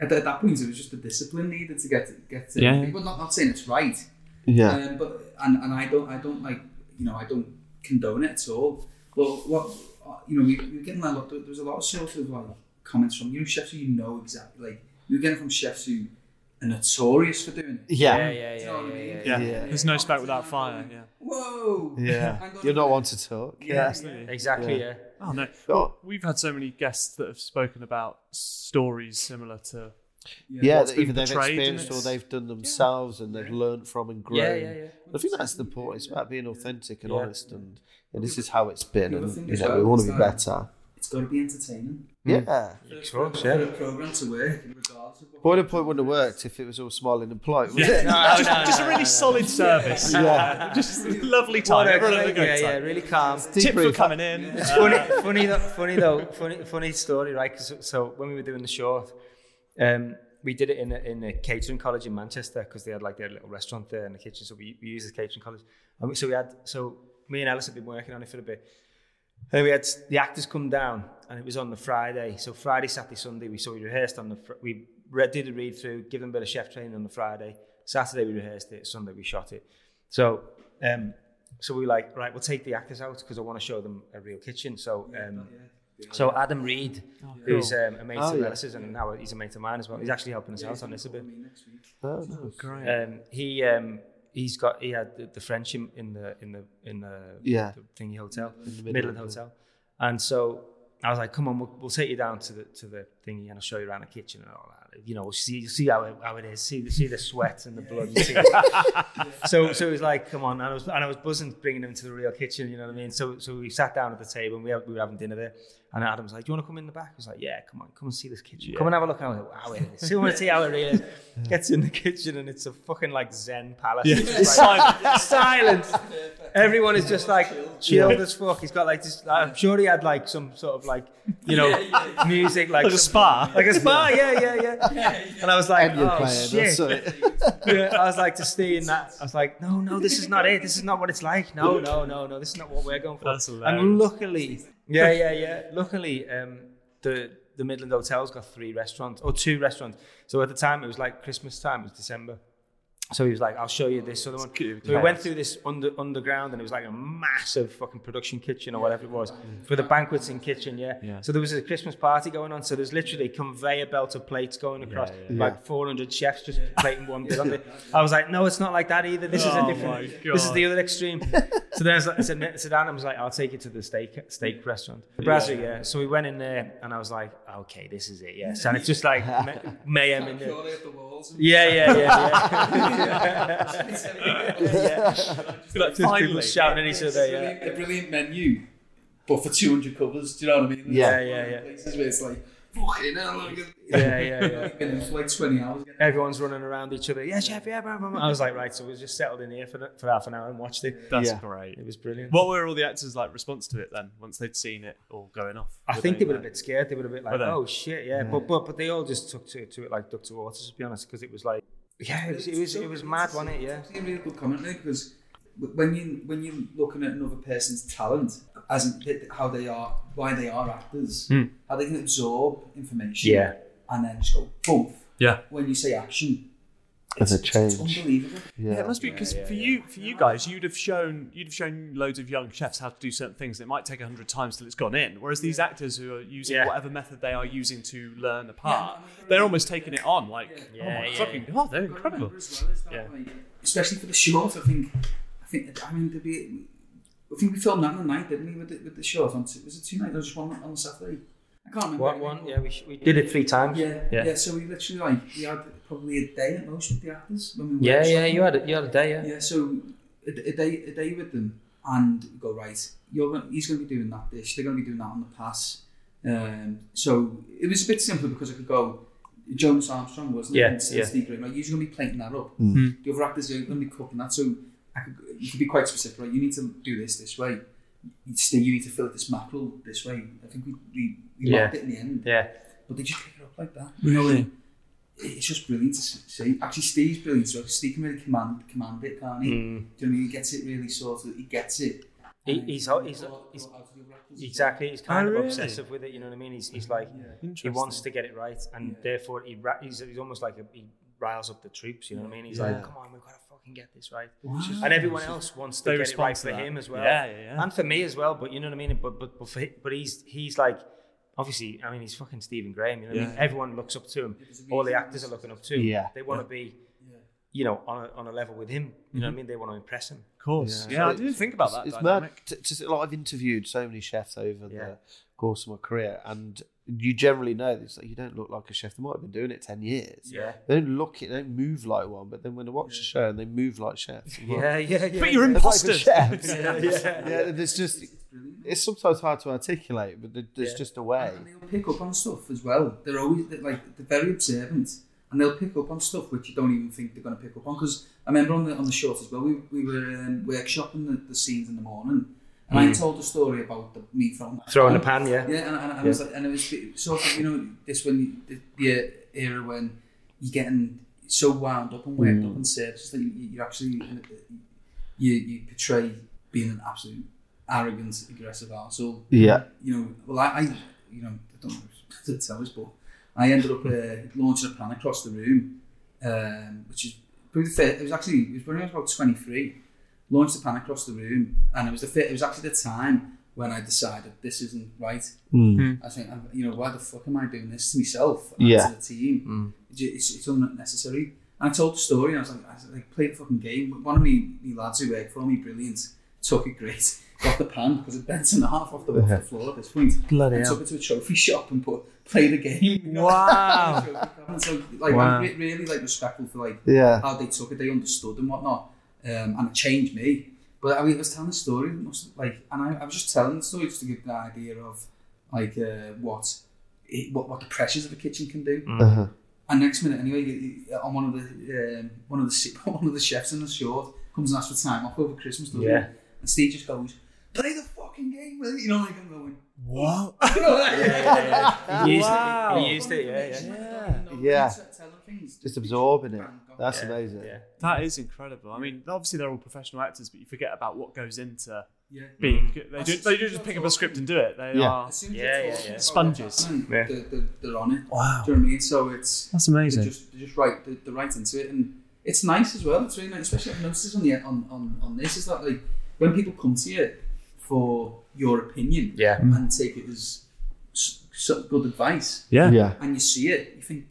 at that, at that point it was just the discipline needed to get to, get to Yeah. but not not saying it's right. Yeah. Um, but and, and I don't I don't like you know I don't condone it at all. But what you know we, we were getting a lot there was a lot of sort of like comments from you know chefs who you know exactly like we were getting from chefs who are notorious for doing it. Yeah. yeah, yeah, Do you know what I mean? yeah, Yeah. Yeah. There's no spark without fire. Yeah. Whoa! Yeah. You're not one to talk. Yeah. Absolutely. exactly. Yeah. Yeah. Oh no. Well, we've had so many guests that have spoken about stories similar to. Yeah, What's that been either they've experienced or they've done themselves and they've learned from and grown. Yeah, yeah, yeah. I think that's the point. It's about being authentic and Yeah. honest, and, and this is how it's been, The and you know well we want to be better. It's got to be entertaining. Yeah, Of course, For yeah. a program to work, regardless of what. boiling point wouldn't have worked if it was all smiling and polite, would Yeah. it? No, just, no, just no, a really no, no. solid service. Yeah. just a lovely time. a Everyone had a good yeah, yeah, really calm. Tips for coming in. It's funny, funny, though, funny though, funny, funny story, right? 'Cause so when we were doing the short, um, we did it in a, in a catering college in Manchester because they had like their little restaurant there in the kitchen. So we, we used the catering college, and we, so we had so me and Ellis had been working on it for a bit. And we had the actors come down, and it was on the Friday. So Friday, Saturday, Sunday, we so we rehearsed on the fr- we read, did a read through, give them a bit of chef training on the Friday. Saturday we rehearsed it. Sunday we shot it. So um, so we were like right, we'll take the actors out because I want to show them a real kitchen. So um, so Adam Reid, who's um, a mate Oh, of yeah. Ellis's and now he's a mate of mine as well. He's actually helping us out on this a bit. Oh, no. Great. Um, he um, he's got he had the, the French in, in the in the in the, Yeah. the thingy hotel, the Midland, Midland, Hotel, and so I was like, come on, we'll, we'll take you down to the to the thingy and I'll show you around the kitchen and all that. You know, see see how it, how it is. See the see the sweat and the blood. You see. so so it was like, come on, and I was and I was buzzing bringing him to the real kitchen. You know what I mean? So so we sat down at the table and we have, we were having dinner there. And Adam was like, "Do you want to come in the back?" I was like, "Yeah, come on, come and see this kitchen. Come and have a look." And I was like, "Wow, it is." I want to see how it really is. Gets in the kitchen and it's a fucking like Zen palace. Yeah. It's like, silence. Everyone is just like chilled as fuck. He's got like this. I'm sure he had like some sort of like you know music like, Like a spa. like a spa. Yeah, yeah, yeah. And I was like, And you're oh playing. shit. That's it. Yeah, I was like to stay in that. I was like, no, no, this is not it. This is not what it's like. No, no, no, no. This is not what we're going for. That's and luckily, yeah, yeah, yeah. Luckily, um, the the Midland Hotel's got three restaurants or two restaurants. So at the time, it was like Christmas time. It was December. So he was like, "I'll show you this other one." So we went through this under underground, and it was like a massive fucking production kitchen or whatever it was for the banquets in kitchen. Yeah. Yeah. So there was a Christmas party going on. So there's literally a conveyor belt of plates going across, like 400 chefs just plating one bit on it. I was like, "No, it's not like that either. This is Oh a different. my This is the other extreme." so then I, was like, I said, I said, Adam was like, "I'll take you to the steak steak restaurant, the Brasserie." Yeah. So we went in there, and I was like, "Okay, this is it. Yes." And it's just like ma- mayhem in there. The. Yeah, yeah, yeah, yeah. yeah. Like, Just people finally. shouting at each other. Yeah. Brilliant, a brilliant menu, but for 200 covers. Do you know what I mean? Yeah. Yeah, yeah, Places where it's like, fucking hell, look at Yeah, yeah, yeah. Been in for like 20 hours. Everyone's running around each other. Yeah, chef. Yeah, blah, blah, blah. I was like, right. So we just settled in here for, the- for half an hour and watched it. That's Yeah. great. It was brilliant. What were all the actors like response to it then once they'd seen it all going off? I think they were a bit scared. They were a bit like, "Oh shit, yeah." But but but they all just took to, to it like duck to water, to be honest, because it was like, yeah, it was it was, it was mad, wasn't it? Yeah. It's a really good comment there because when you when you're looking at another person's talent, as in how they are, why they are actors, Hmm. how they can absorb information, Yeah. and then just go boom. Yeah. When you say action, There's a it's change. unbelievable. Yeah, it must be because for you, for you guys, you'd have shown you'd have shown loads of young chefs how to do certain things. It might take a hundred times till it's gone in. Whereas these actors who are using Yeah. whatever method they are using to learn the part, they're almost taking it on. Like, oh my yeah, fucking god, they're incredible. Well Yeah. like, especially for the short, I think. I think. I mean, there'd be. I think we filmed that on the night, didn't we? With the, with the short on. Two, was it two nights or just one on Saturday? I can't remember. What one? Yeah, we, sh- we did it three times. Yeah, yeah, Yeah. So we literally like we had probably a day at most with the actors when we were Yeah, yeah. You had a, you had a day. Yeah. Yeah, so a, a day a day with them and we go right. You're gonna, he's going to be doing that dish. They're going to be doing that on the pass. Um, so it was a bit simpler because I could go. Jonas Armstrong wasn't Yeah, it? And yeah. Steve Graham, like you're going to be plating that up. Mm. The other actors are going to be cooking that. So I could, you could be quite specific. Right, you need to do this this way. You, still, you need to fill up this mackerel this way. I think we we, we Yeah. locked it in the end Yeah. but they just pick it up like that. Really? it's just brilliant to see. Actually, Steve's brilliant. So Steve can really command command it, can't he? Mm. Do you know what I mean? He gets it really sort of. He gets it. He, And he's, then he's, go he's, go out to the other actors. exactly. He's kind Oh, of really? obsessive with it. You know what I mean? He's, he's like he wants to get it right, and therefore he ra- he's, he's almost like a, he riles up the troops. You know what I mean? He's Yeah. like, come on, we've got to fucking get this right. And everyone else wants to They get it right to for that. him as well. Yeah, yeah, yeah. And for me as well. But you know what I mean? But but but, for, but he's he's like. Obviously, I mean, he's fucking Stephen Graham. You know, what I mean, everyone looks up to him. All the actors are looking up to him. Yeah. they want to be, you know, on a, on a level with him. You know what I mm-hmm. mean? They want to impress him. Of course. Yeah. Yeah, I So didn't think about that. It's dynamic. mad. To, to, like I've interviewed so many chefs over Yeah. the course of my career, and you generally know this. Like, you don't look like a chef. They might have been doing it ten years. Yeah. They don't look it. They don't move like one. But then when they watch the show and they move like chefs, like, Yeah, yeah, yeah. But you're they're not imposters. chefs. Yeah, yeah. yeah, there's just it's sometimes hard to articulate, but there's Yeah. just a way. And they'll pick up on stuff as well. They're always they're like they're very observant, and they'll pick up on stuff which you don't even think they're going to pick up on. Because I remember on the on the short as well, we, we were um, workshopping the, the scenes in the morning, and I told a story about the meat from Throwing the pan, yeah. Yeah, and, and, and, I was like, and it was sort of, you know, this when the, the era when you're getting so wound up and worked up in services that you, you actually you, you portray being an absolute arrogant, aggressive arsehole. Yeah. You know, well, I, I you know, I don't know to tell us, but I ended up uh, launching a pan across the room, um, which is probably the first, it was actually it was when I was about 23. Launched the pan across the room, and it was the fit. it was actually the time when I decided this isn't right. Hmm. Hmm. I think, you know, why the fuck am I doing this to myself and Yeah. to the team? Hmm. It's, it's unnecessary. And I told the story, and I was like, I was like, play the fucking game. One of me, me lads who work for me, brilliant. took it great, got the pan because it bent in half off the, off the floor at this point. Bloody and hell. took it to a trophy shop and put played the game. Wow. and so like Wow. I'm re- really like respectful for like Yeah. how they took it, they understood and whatnot, um, and it changed me. But I mean, I was telling the story, it must like, and I, I was just telling the story just to give the idea of like uh, what, it, what what the pressures of a kitchen can do. Uh-huh. And next minute, anyway, you- you- on one of the um, one of the one of the chefs in the short comes and asks for time off over Christmas, doesn't Yeah. he? And Steve just goes, "Play the fucking game, will you?" You know, like I'm going, What? you know, like, He used Wow. it. He used it. Yeah, yeah. Yeah. Telling things, Just absorbing it. That's Yeah, amazing. Yeah. That is incredible. I mean, obviously they're all professional actors, but you forget about what goes into yeah. being. Mm. good. They do. They do just pick up a script and do it. They Yeah. are. As soon as Yeah, yeah, yeah. Sponges. Yeah. They're, they're, they're on it. Wow. Do you know what I mean? So it's That's they're amazing. just they're just right they're, they're right into it, and it's nice as well. It's really nice, especially I've noticed on the on, on, on this is that like when people come to you for your opinion Yeah. and take it as s- so good advice, Yeah. Yeah. and you see it, you think,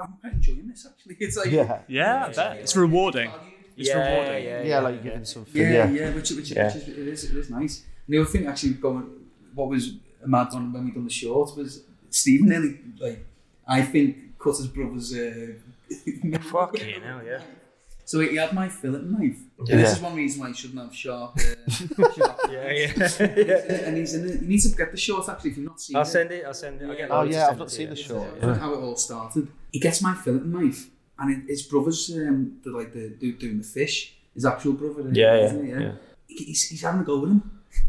God, I'm quite enjoying this actually. It's like Yeah. Yeah, I bet. It's rewarding. It's yeah, rewarding. Yeah, Yeah, yeah, like you're giving something. Yeah, Yeah. yeah, which, which, Yeah. which is it is it is nice. And the other thing actually going, what was a mad one when we done the short was Stephen nearly like I think cut his brother's. Uh, Fucking hell, yeah. So he had my fillet knife. Yeah. And this is one reason why you shouldn't have sharp. Uh, sharp Yeah, yeah. and he's in it. You need to get the short actually if you've not seen I'll it. send it. I'll send it. I'll get Oh, yeah, I've not seen you. the short. Yeah. How it all started. He gets my fillet knife, and it- his brother's um, the, like the dude doing the fish. His actual brother. Yeah, yeah, isn't he? yeah. He- He's, he's having a go with him,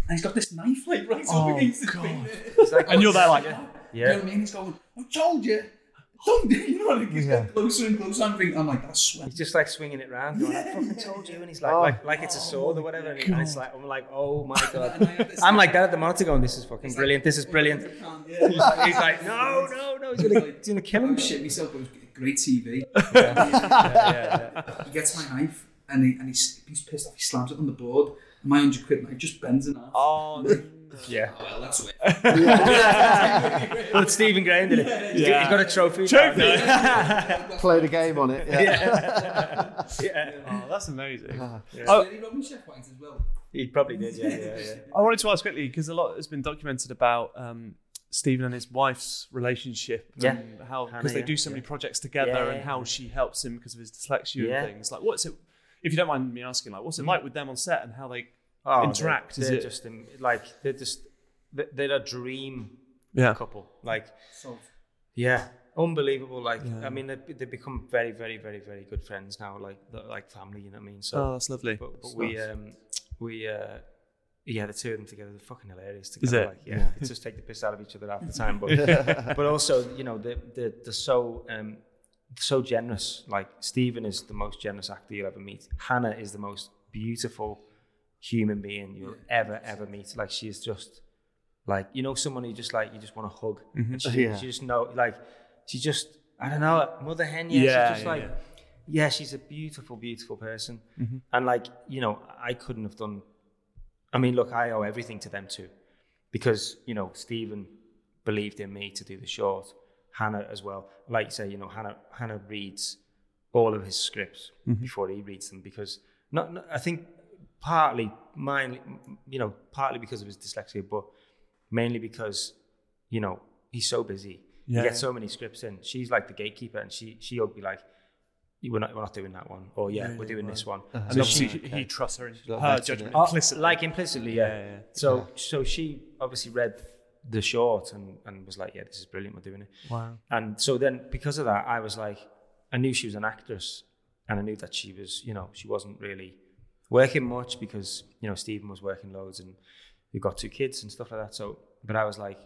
and he's got this knife like right Oh, up against his God. finger. Like- And you're there like, yeah. You know Yeah. what I mean? He's going, I told you. Don't do you know, like, he's Yeah. getting closer and closer. I'm thinking, I'm like, that's sweat. He's just like swinging it round, going, "I fucking told you," and he's like, Oh. like, like it's a sword or whatever, and, and it's like, I'm like, "Oh my god!" I'm like that at the monitor, going, "This is fucking brilliant. This is brilliant." Yeah. He's like, he's like, "No, no, no, he's gonna, he's gonna kill him." shit myself, but it was great TV. Yeah, yeah, He gets my knife and he and he's, he's pissed off. He slams it on the board. My hundred quid knife just bends in half. oh, yeah. Oh, well, that's it. But Stephen Graham did it. He's got- he's got a trophy. Trophy. Played a game on it. Yeah. yeah. oh, that's amazing. Ah. Oh. Did he rob me chef white as well? He probably did. Yeah, yeah, yeah. I wanted to ask quickly because a lot has been documented about um, Stephen and his wife's relationship Yeah. and how because they yeah, do so many yeah. projects together Yeah, and yeah, how she helps him because of his dyslexia Yeah. and things. Like, what's it? If you don't mind me asking, like, what's it like with them on set and how they? Oh, Interact, They're, is they're it- just like they're just they're they're a dream Yeah. couple. Like So Yeah, unbelievable. Like, Yeah. I mean, they they become very, very, very, very good friends now. Like, they're like family. You know what I mean? So, Oh, that's lovely. but, but we, um, we, uh, yeah, the two of them together, they're fucking hilarious Is together. it? Like, yeah, they just take the piss out of each other half the time. But, but also, you know, they're, they're, they're so, um, so generous. Like, Stephen is the most generous actor you'll ever meet. Hannah is the most beautiful human being you'll ever, ever meet. Like, she is just, like, you know, someone you just like, you just want to hug. Mm-hmm. And she, Yeah. she just know, like, she just, I don't know, mother hen, yeah. Yeah, she's just yeah, like, yeah. yeah, she's a beautiful, beautiful person. Mm-hmm. And like, you know, I couldn't have done. I mean, look, I owe everything to them too, because you know, Stephen believed in me to do the short. Hannah as well. Like you say, you know, Hannah Hannah reads all of his scripts Mm-hmm. before he reads them because not, not I think partly mine, you know, partly because of his dyslexia, but mainly because you know he's so busy. Yeah, he gets so many scripts in. She's like the gatekeeper, and she she'll be like, "We're not we're not doing that one," or "Yeah, Yeah, we're yeah, doing this one." And So obviously, she- he, he trusts her in her judgment it. implicitly. like implicitly, yeah. Yeah, yeah, yeah. So so she obviously read the short and, and was like, yeah, this is brilliant. We're doing it. wow. And so then because of that, I was like, I knew she was an actress, and I knew that she was, you know, she wasn't really working much because you know Stephen was working loads, and we've got two kids and stuff like that. So, but I was like,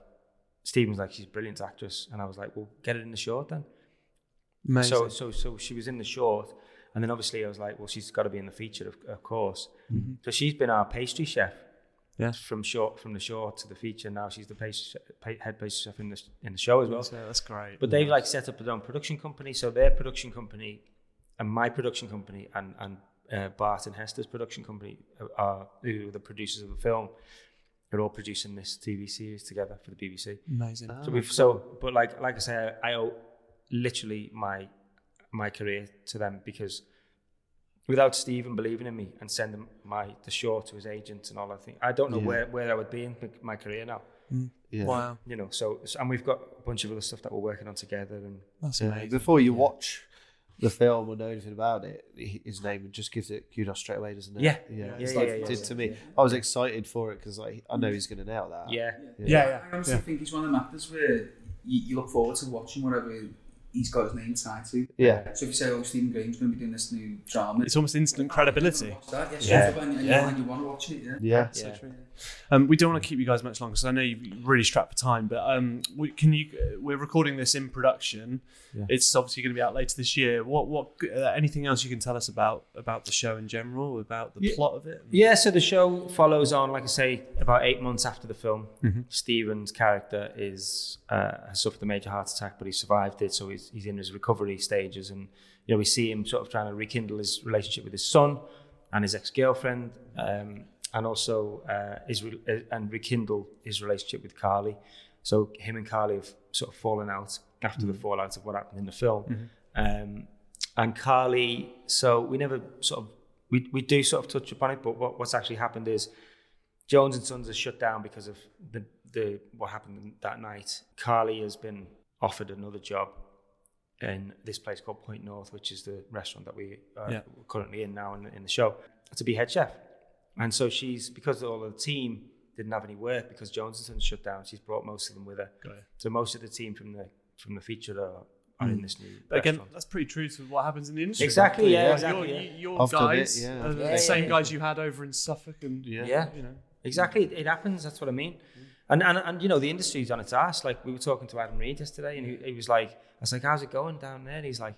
Stephen's like, she's a brilliant actress, and I was like, well, get it in the short then. Amazing. So, so, so she was in the short, and then obviously I was like, well, she's got to be in the feature, of, of course. Mm-hmm. So she's been our pastry chef. Yeah. From short, from the short to the feature. Now she's the pastry head pastry chef in the in the show as well. So that's great. But they've like set up their own production company. So their production company, and my production company, and and uh, Bart and Hester's production company are who are the producers of the film. They're all producing this TV series together for the BBC. Amazing. So we've so, but like like I say, I, I owe literally my my career to them because without Stephen believing in me and sending my the show to his agent and all that thing, I don't know Yeah. where, where I would be in my career now. Yeah. Wow, You know, so so- and we've got a bunch of other stuff that we're working on together. And that's Yeah, amazing. Before you watch the film or know anything about it, his name just gives it kudos straight away, doesn't it? Yeah. yeah. Yeah, It's yeah, like yeah, it yeah, did yeah. to me. I was excited for it because like I know he's going to nail that. yeah, Yeah, yeah. I honestly yeah. think he's one of the actors where you, you look forward to watching whatever he's got his name tied to. yeah, So if you say, oh, Stephen Graham's going to be doing this new drama, It's almost instant credibility. That, yeah, Yeah. straight and, and, Yeah. You, want to watch it, yeah. yeah. So true. Um, we don't want to keep you guys much longer because I know you're really strapped for time. But um, we, can you? We're recording this in production. Yeah. It's obviously going to be out later this year. What? What? Uh, anything else you can tell us about about the show in general, about the Yeah. plot of it? Yeah, so the show follows on, like I say, about eight months after the film. Mhm. Stephen's character is uh, has suffered a major heart attack, but he survived it, so he's, he's in his recovery stages. And you know, we see him sort of trying to rekindle his relationship with his son and his ex girlfriend, um, and also uh, his re- uh, and rekindle his relationship with Carly. So him and Carly have sort of fallen out after the fallout of what happened in the film. Um, and Carly, so we never sort of we, we do sort of touch upon it, but what, what's actually happened is Jones and Sons is shut down because of the, the what happened that night. Carly has been offered another job in this place called Point North, which is the restaurant that we are Yeah. currently in now in, in the show, to be head chef. And so she's because all of the team didn't have any work because Jones and Sons shut down. She's brought most of them with her. Got. So most of the team from the from the feature are, are in hmm. this new. But again, restaurant. that's pretty true to what happens in the industry. Exactly, yeah, Like, exactly, Your, yeah. your Often it, guys, yeah. are the Yeah, same yeah, guys you had over in Suffolk, and Yeah. yeah. you know, Exactly, it, it happens. That's what I mean. Hmm. And, and and you know the industry's on its ass. Like we were talking to Adam Reid yesterday, and he, he was like, "I was like, how's it going down there?" And he's like,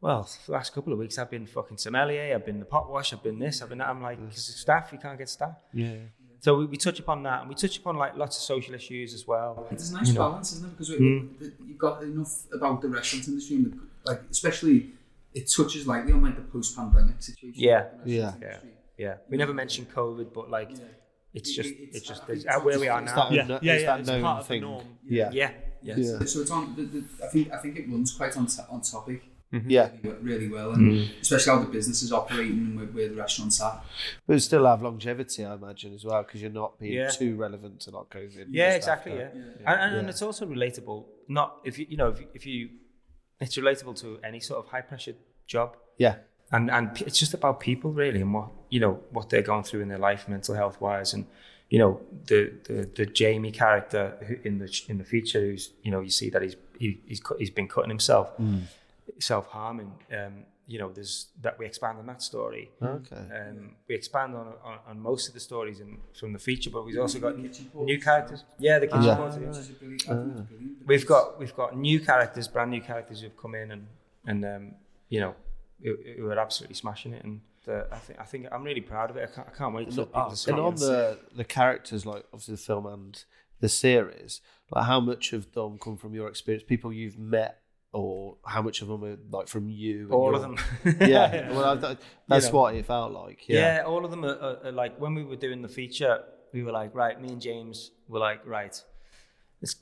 "Well, the last couple of weeks, I've been fucking sommelier, I've been the pot wash, I've been this, I've been that." I'm like, "Because staff, you can't get staff." Yeah. So we, we touch upon that, and we touch upon like lots of social issues as well. It's a nice You know. balance, isn't it? Because we, Mm. the, you've got enough about the restaurant industry, and the, like especially it touches lightly on like the post-pandemic situation. Yeah. Yeah. Yeah. Yeah, we never mentioned COVID, but like Yeah. it's just it- it's- it's just I it's at where we are now. that- yeah, no- yeah, yeah, it's part of thing. the norm. Yeah. Yeah, yeah, Yeah. So it's on. The, the, I think I think it runs quite on, on topic. Mm-hmm. Yeah. really, really well, and mm. especially how the business is operating and where, where the restaurants are. But it still have longevity, I imagine, as well, because you're not being Yeah. too relevant to not COVID. Yeah, exactly. after. Yeah, Yeah. And, and, and Yeah. it's also relatable. Not if you you know if you, if you it's relatable to any sort of high pressure job, Yeah. and and it's just about people really and what you know what they're going through in their life, mental health wise, and you know the the, the Jamie character in the in the feature, who's you know you see that he's he, he's cut, he's been cutting himself, mm. Self harming. Um, you know, there's that we expand on that story. Okay. Um, we expand on, on on most of the stories in, from the feature, but we've also got Kitchen new ports. characters. Yeah, the kitchen Yeah. ports, yeah. Which is a brilliant, I think it's brilliant. We've got we've got new characters, brand new characters who've come in and and um, you know who, who are absolutely smashing it. And uh, I think I think I'm really proud of it. I can't, I can't wait for people to see And on the the characters, like obviously the film and the series, like how much of them come from your experience, people you've met, or how much of them are like from you? all your- of them. Yeah, well, I, that- that's know. what it felt like. Yeah, Yeah, all of them are, are, are like when we were doing the feature, we were like, right, me and James were like, right.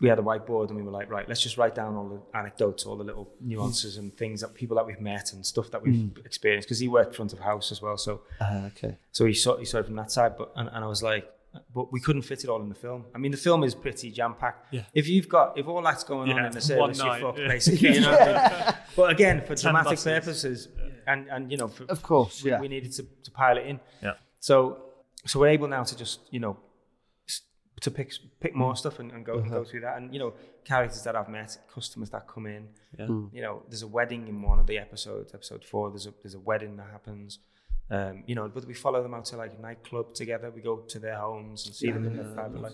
We had a whiteboard and we were like, right, let's just write down all the anecdotes, all the little nuances and things that people that we've met and stuff that we've experienced. Because he worked front of house as well, so Ah, okay. so he saw he saw it from that side. But and, and I was like, but we couldn't fit it all in the film. I mean, the film is pretty jam packed. Yeah. If you've got if all that's going on in the service, you're fucked yeah. basically. You know what I mean? But again, for Ten dramatic buses. purposes, and and you know, for, Of course, we, yeah. we needed to, to pile it in. Yeah. So so we're able now to just you know to pick pick more mm. stuff and, and go and go uh-huh. through that, and you know characters that I've met, customers that come in. Yeah. Mm. You know, there's a wedding in one of the episodes, episode four. There's a there's a wedding that happens. Um, you know, but we follow them out to like a nightclub together. We go to their homes and see them in their private life.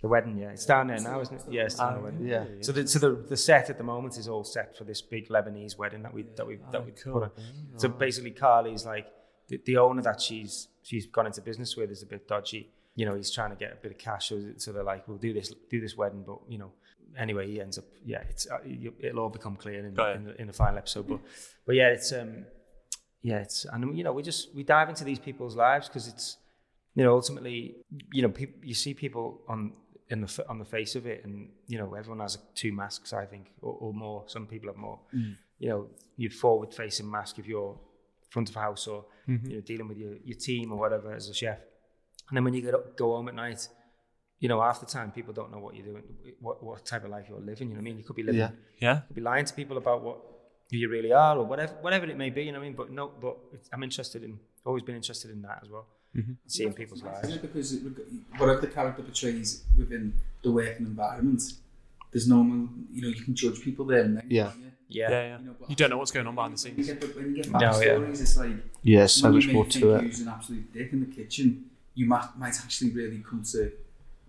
The wedding, yeah, it's down there now, isn't it? Yeah, it's down the wedding. Yeah. So the so the, the set at the moment is all set for this big Lebanese wedding that we that we that we cool. put on. So basically, Carly's like the, the owner that she's she's gone into business with is a bit dodgy. You know, he's trying to get a bit of cash, so, so they're like, "We'll do this, do this wedding," but you know, anyway, he ends up, yeah, it's uh, it'll all become clear in, Got in, the, in the final episode. But but yeah, it's um yeah, it's and you know, we just we dive into these people's lives because it's you know ultimately you know peop you see people on in the on the face of it, and you know everyone has two masks, I think, or, or more. Some people have more. You know, your forward facing mask if you're front of house or Mm-hmm. you know dealing with your, your team or whatever as a chef. And then when you get up, go home at night, you know, half the time people don't know what you're doing, what, what type of life you're living. You know what I mean? You could be living, Yeah. Yeah. could be lying to people about what who you really are or whatever, whatever it may be. You know what I mean? But no, but it's, I'm interested in, always been interested in that as well, mm-hmm. seeing people's Isn't lives. it? Because it, whatever the character portrays within the working environment, there's no one, you know, you can judge people there and then. Yeah. Yeah. Yeah, yeah. You know, You don't know what's going on behind the When you scenes. get, when you get No, yeah. it's like Yeah, so when much you may more think to it. Who's an absolute dick in the kitchen, you might, might actually really come to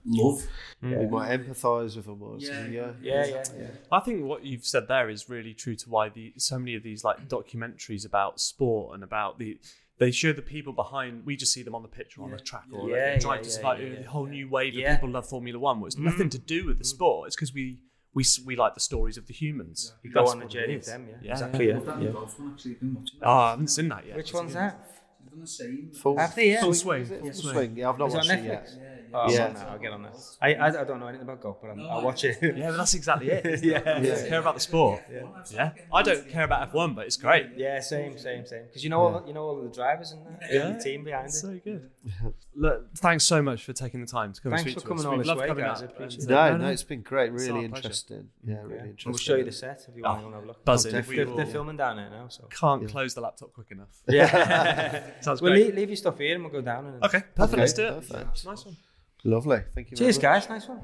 love. Mm. We might empathise with them or Yeah, yeah. Yeah, yeah, yeah. I think what you've said there is really true to why the so many of these like documentaries about sport and about the they show the people behind. We just see them on the pitch or on the track or Yeah, like, trying yeah, to yeah, like yeah, a yeah. whole new wave Yeah. of people love Formula One. Well, it's mm. nothing to do with the mm. sport. It's because we we we like the stories of the humans. You go That's on the journey with them, yeah. Yeah, exactly. yeah. Yeah. I've done the golf one actually, I've been watching that. Oh, I haven't seen that yet. Which one's that? I've done the same. Full, Have they? Yeah. Full swing. Full full swing. swing. Yeah, I've not Is it watched on it Netflix? yet. Yeah, yeah. Oh, Yeah. yeah. I'll get on this. I, I, I don't know anything about golf, but I'm, I'll watch it. Yeah, but that's exactly it. isn't Yeah. it? Yeah. Care about the sport. Yeah. I don't care about F1, but it's great. Yeah, same, same, same. Because you know all, you know all of the drivers and that, Yeah. the team behind it. So good. Look, thanks so much for taking the time to come Thanks and speak for to us. coming all We've this loved way, coming guys. up appreciate it. No, no, it's been great. It's Really pleasure. interesting. Yeah, really Yeah. And interesting. we'll show you the set if you want Oh, to have a look. Buzzing. If we They're, will. they're filming down there now, so. Can't close the laptop quick enough. Yeah. Sounds we'll great. leave, leave your stuff here and we'll go down. And Okay, perfect. Okay, Let's do it. perfect. Nice one. Lovely. Thank you very Cheers, much. guys. Nice one.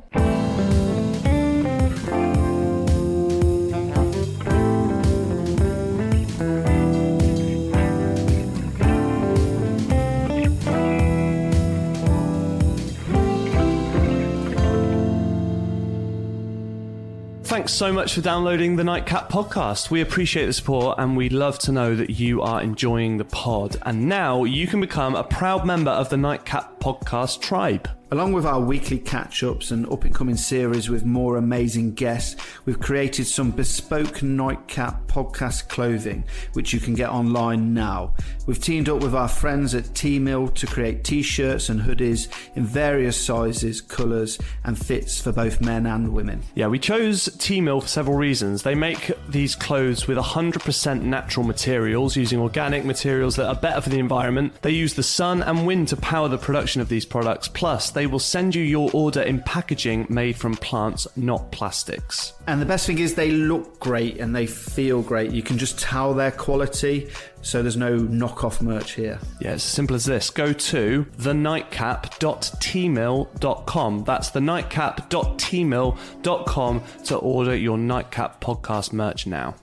Thanks so much for downloading the Nightcap podcast. We appreciate the support and we'd love to know that you are enjoying the pod. And now you can become a proud member of the Nightcap podcast tribe. Along with our weekly catch ups and up and coming series with more amazing guests, we've created some bespoke nightcap podcast clothing, which you can get online now. We've teamed up with our friends at Teemill to create t shirts and hoodies in various sizes, colours, and fits for both men and women. Yeah, we chose Teemill for several reasons. They make these clothes with 100% natural materials, using organic materials that are better for the environment. They use the sun and wind to power the production of these products. Plus, they will send you your order in packaging made from plants, not plastics. And the best thing is they look great and they feel great. You can just tell their quality, so there's no knockoff merch here. Yeah, it's as simple as this. Go to thenightcap.teemill.com. That's thenightcap.teemill.com to order your Nightcap podcast merch now.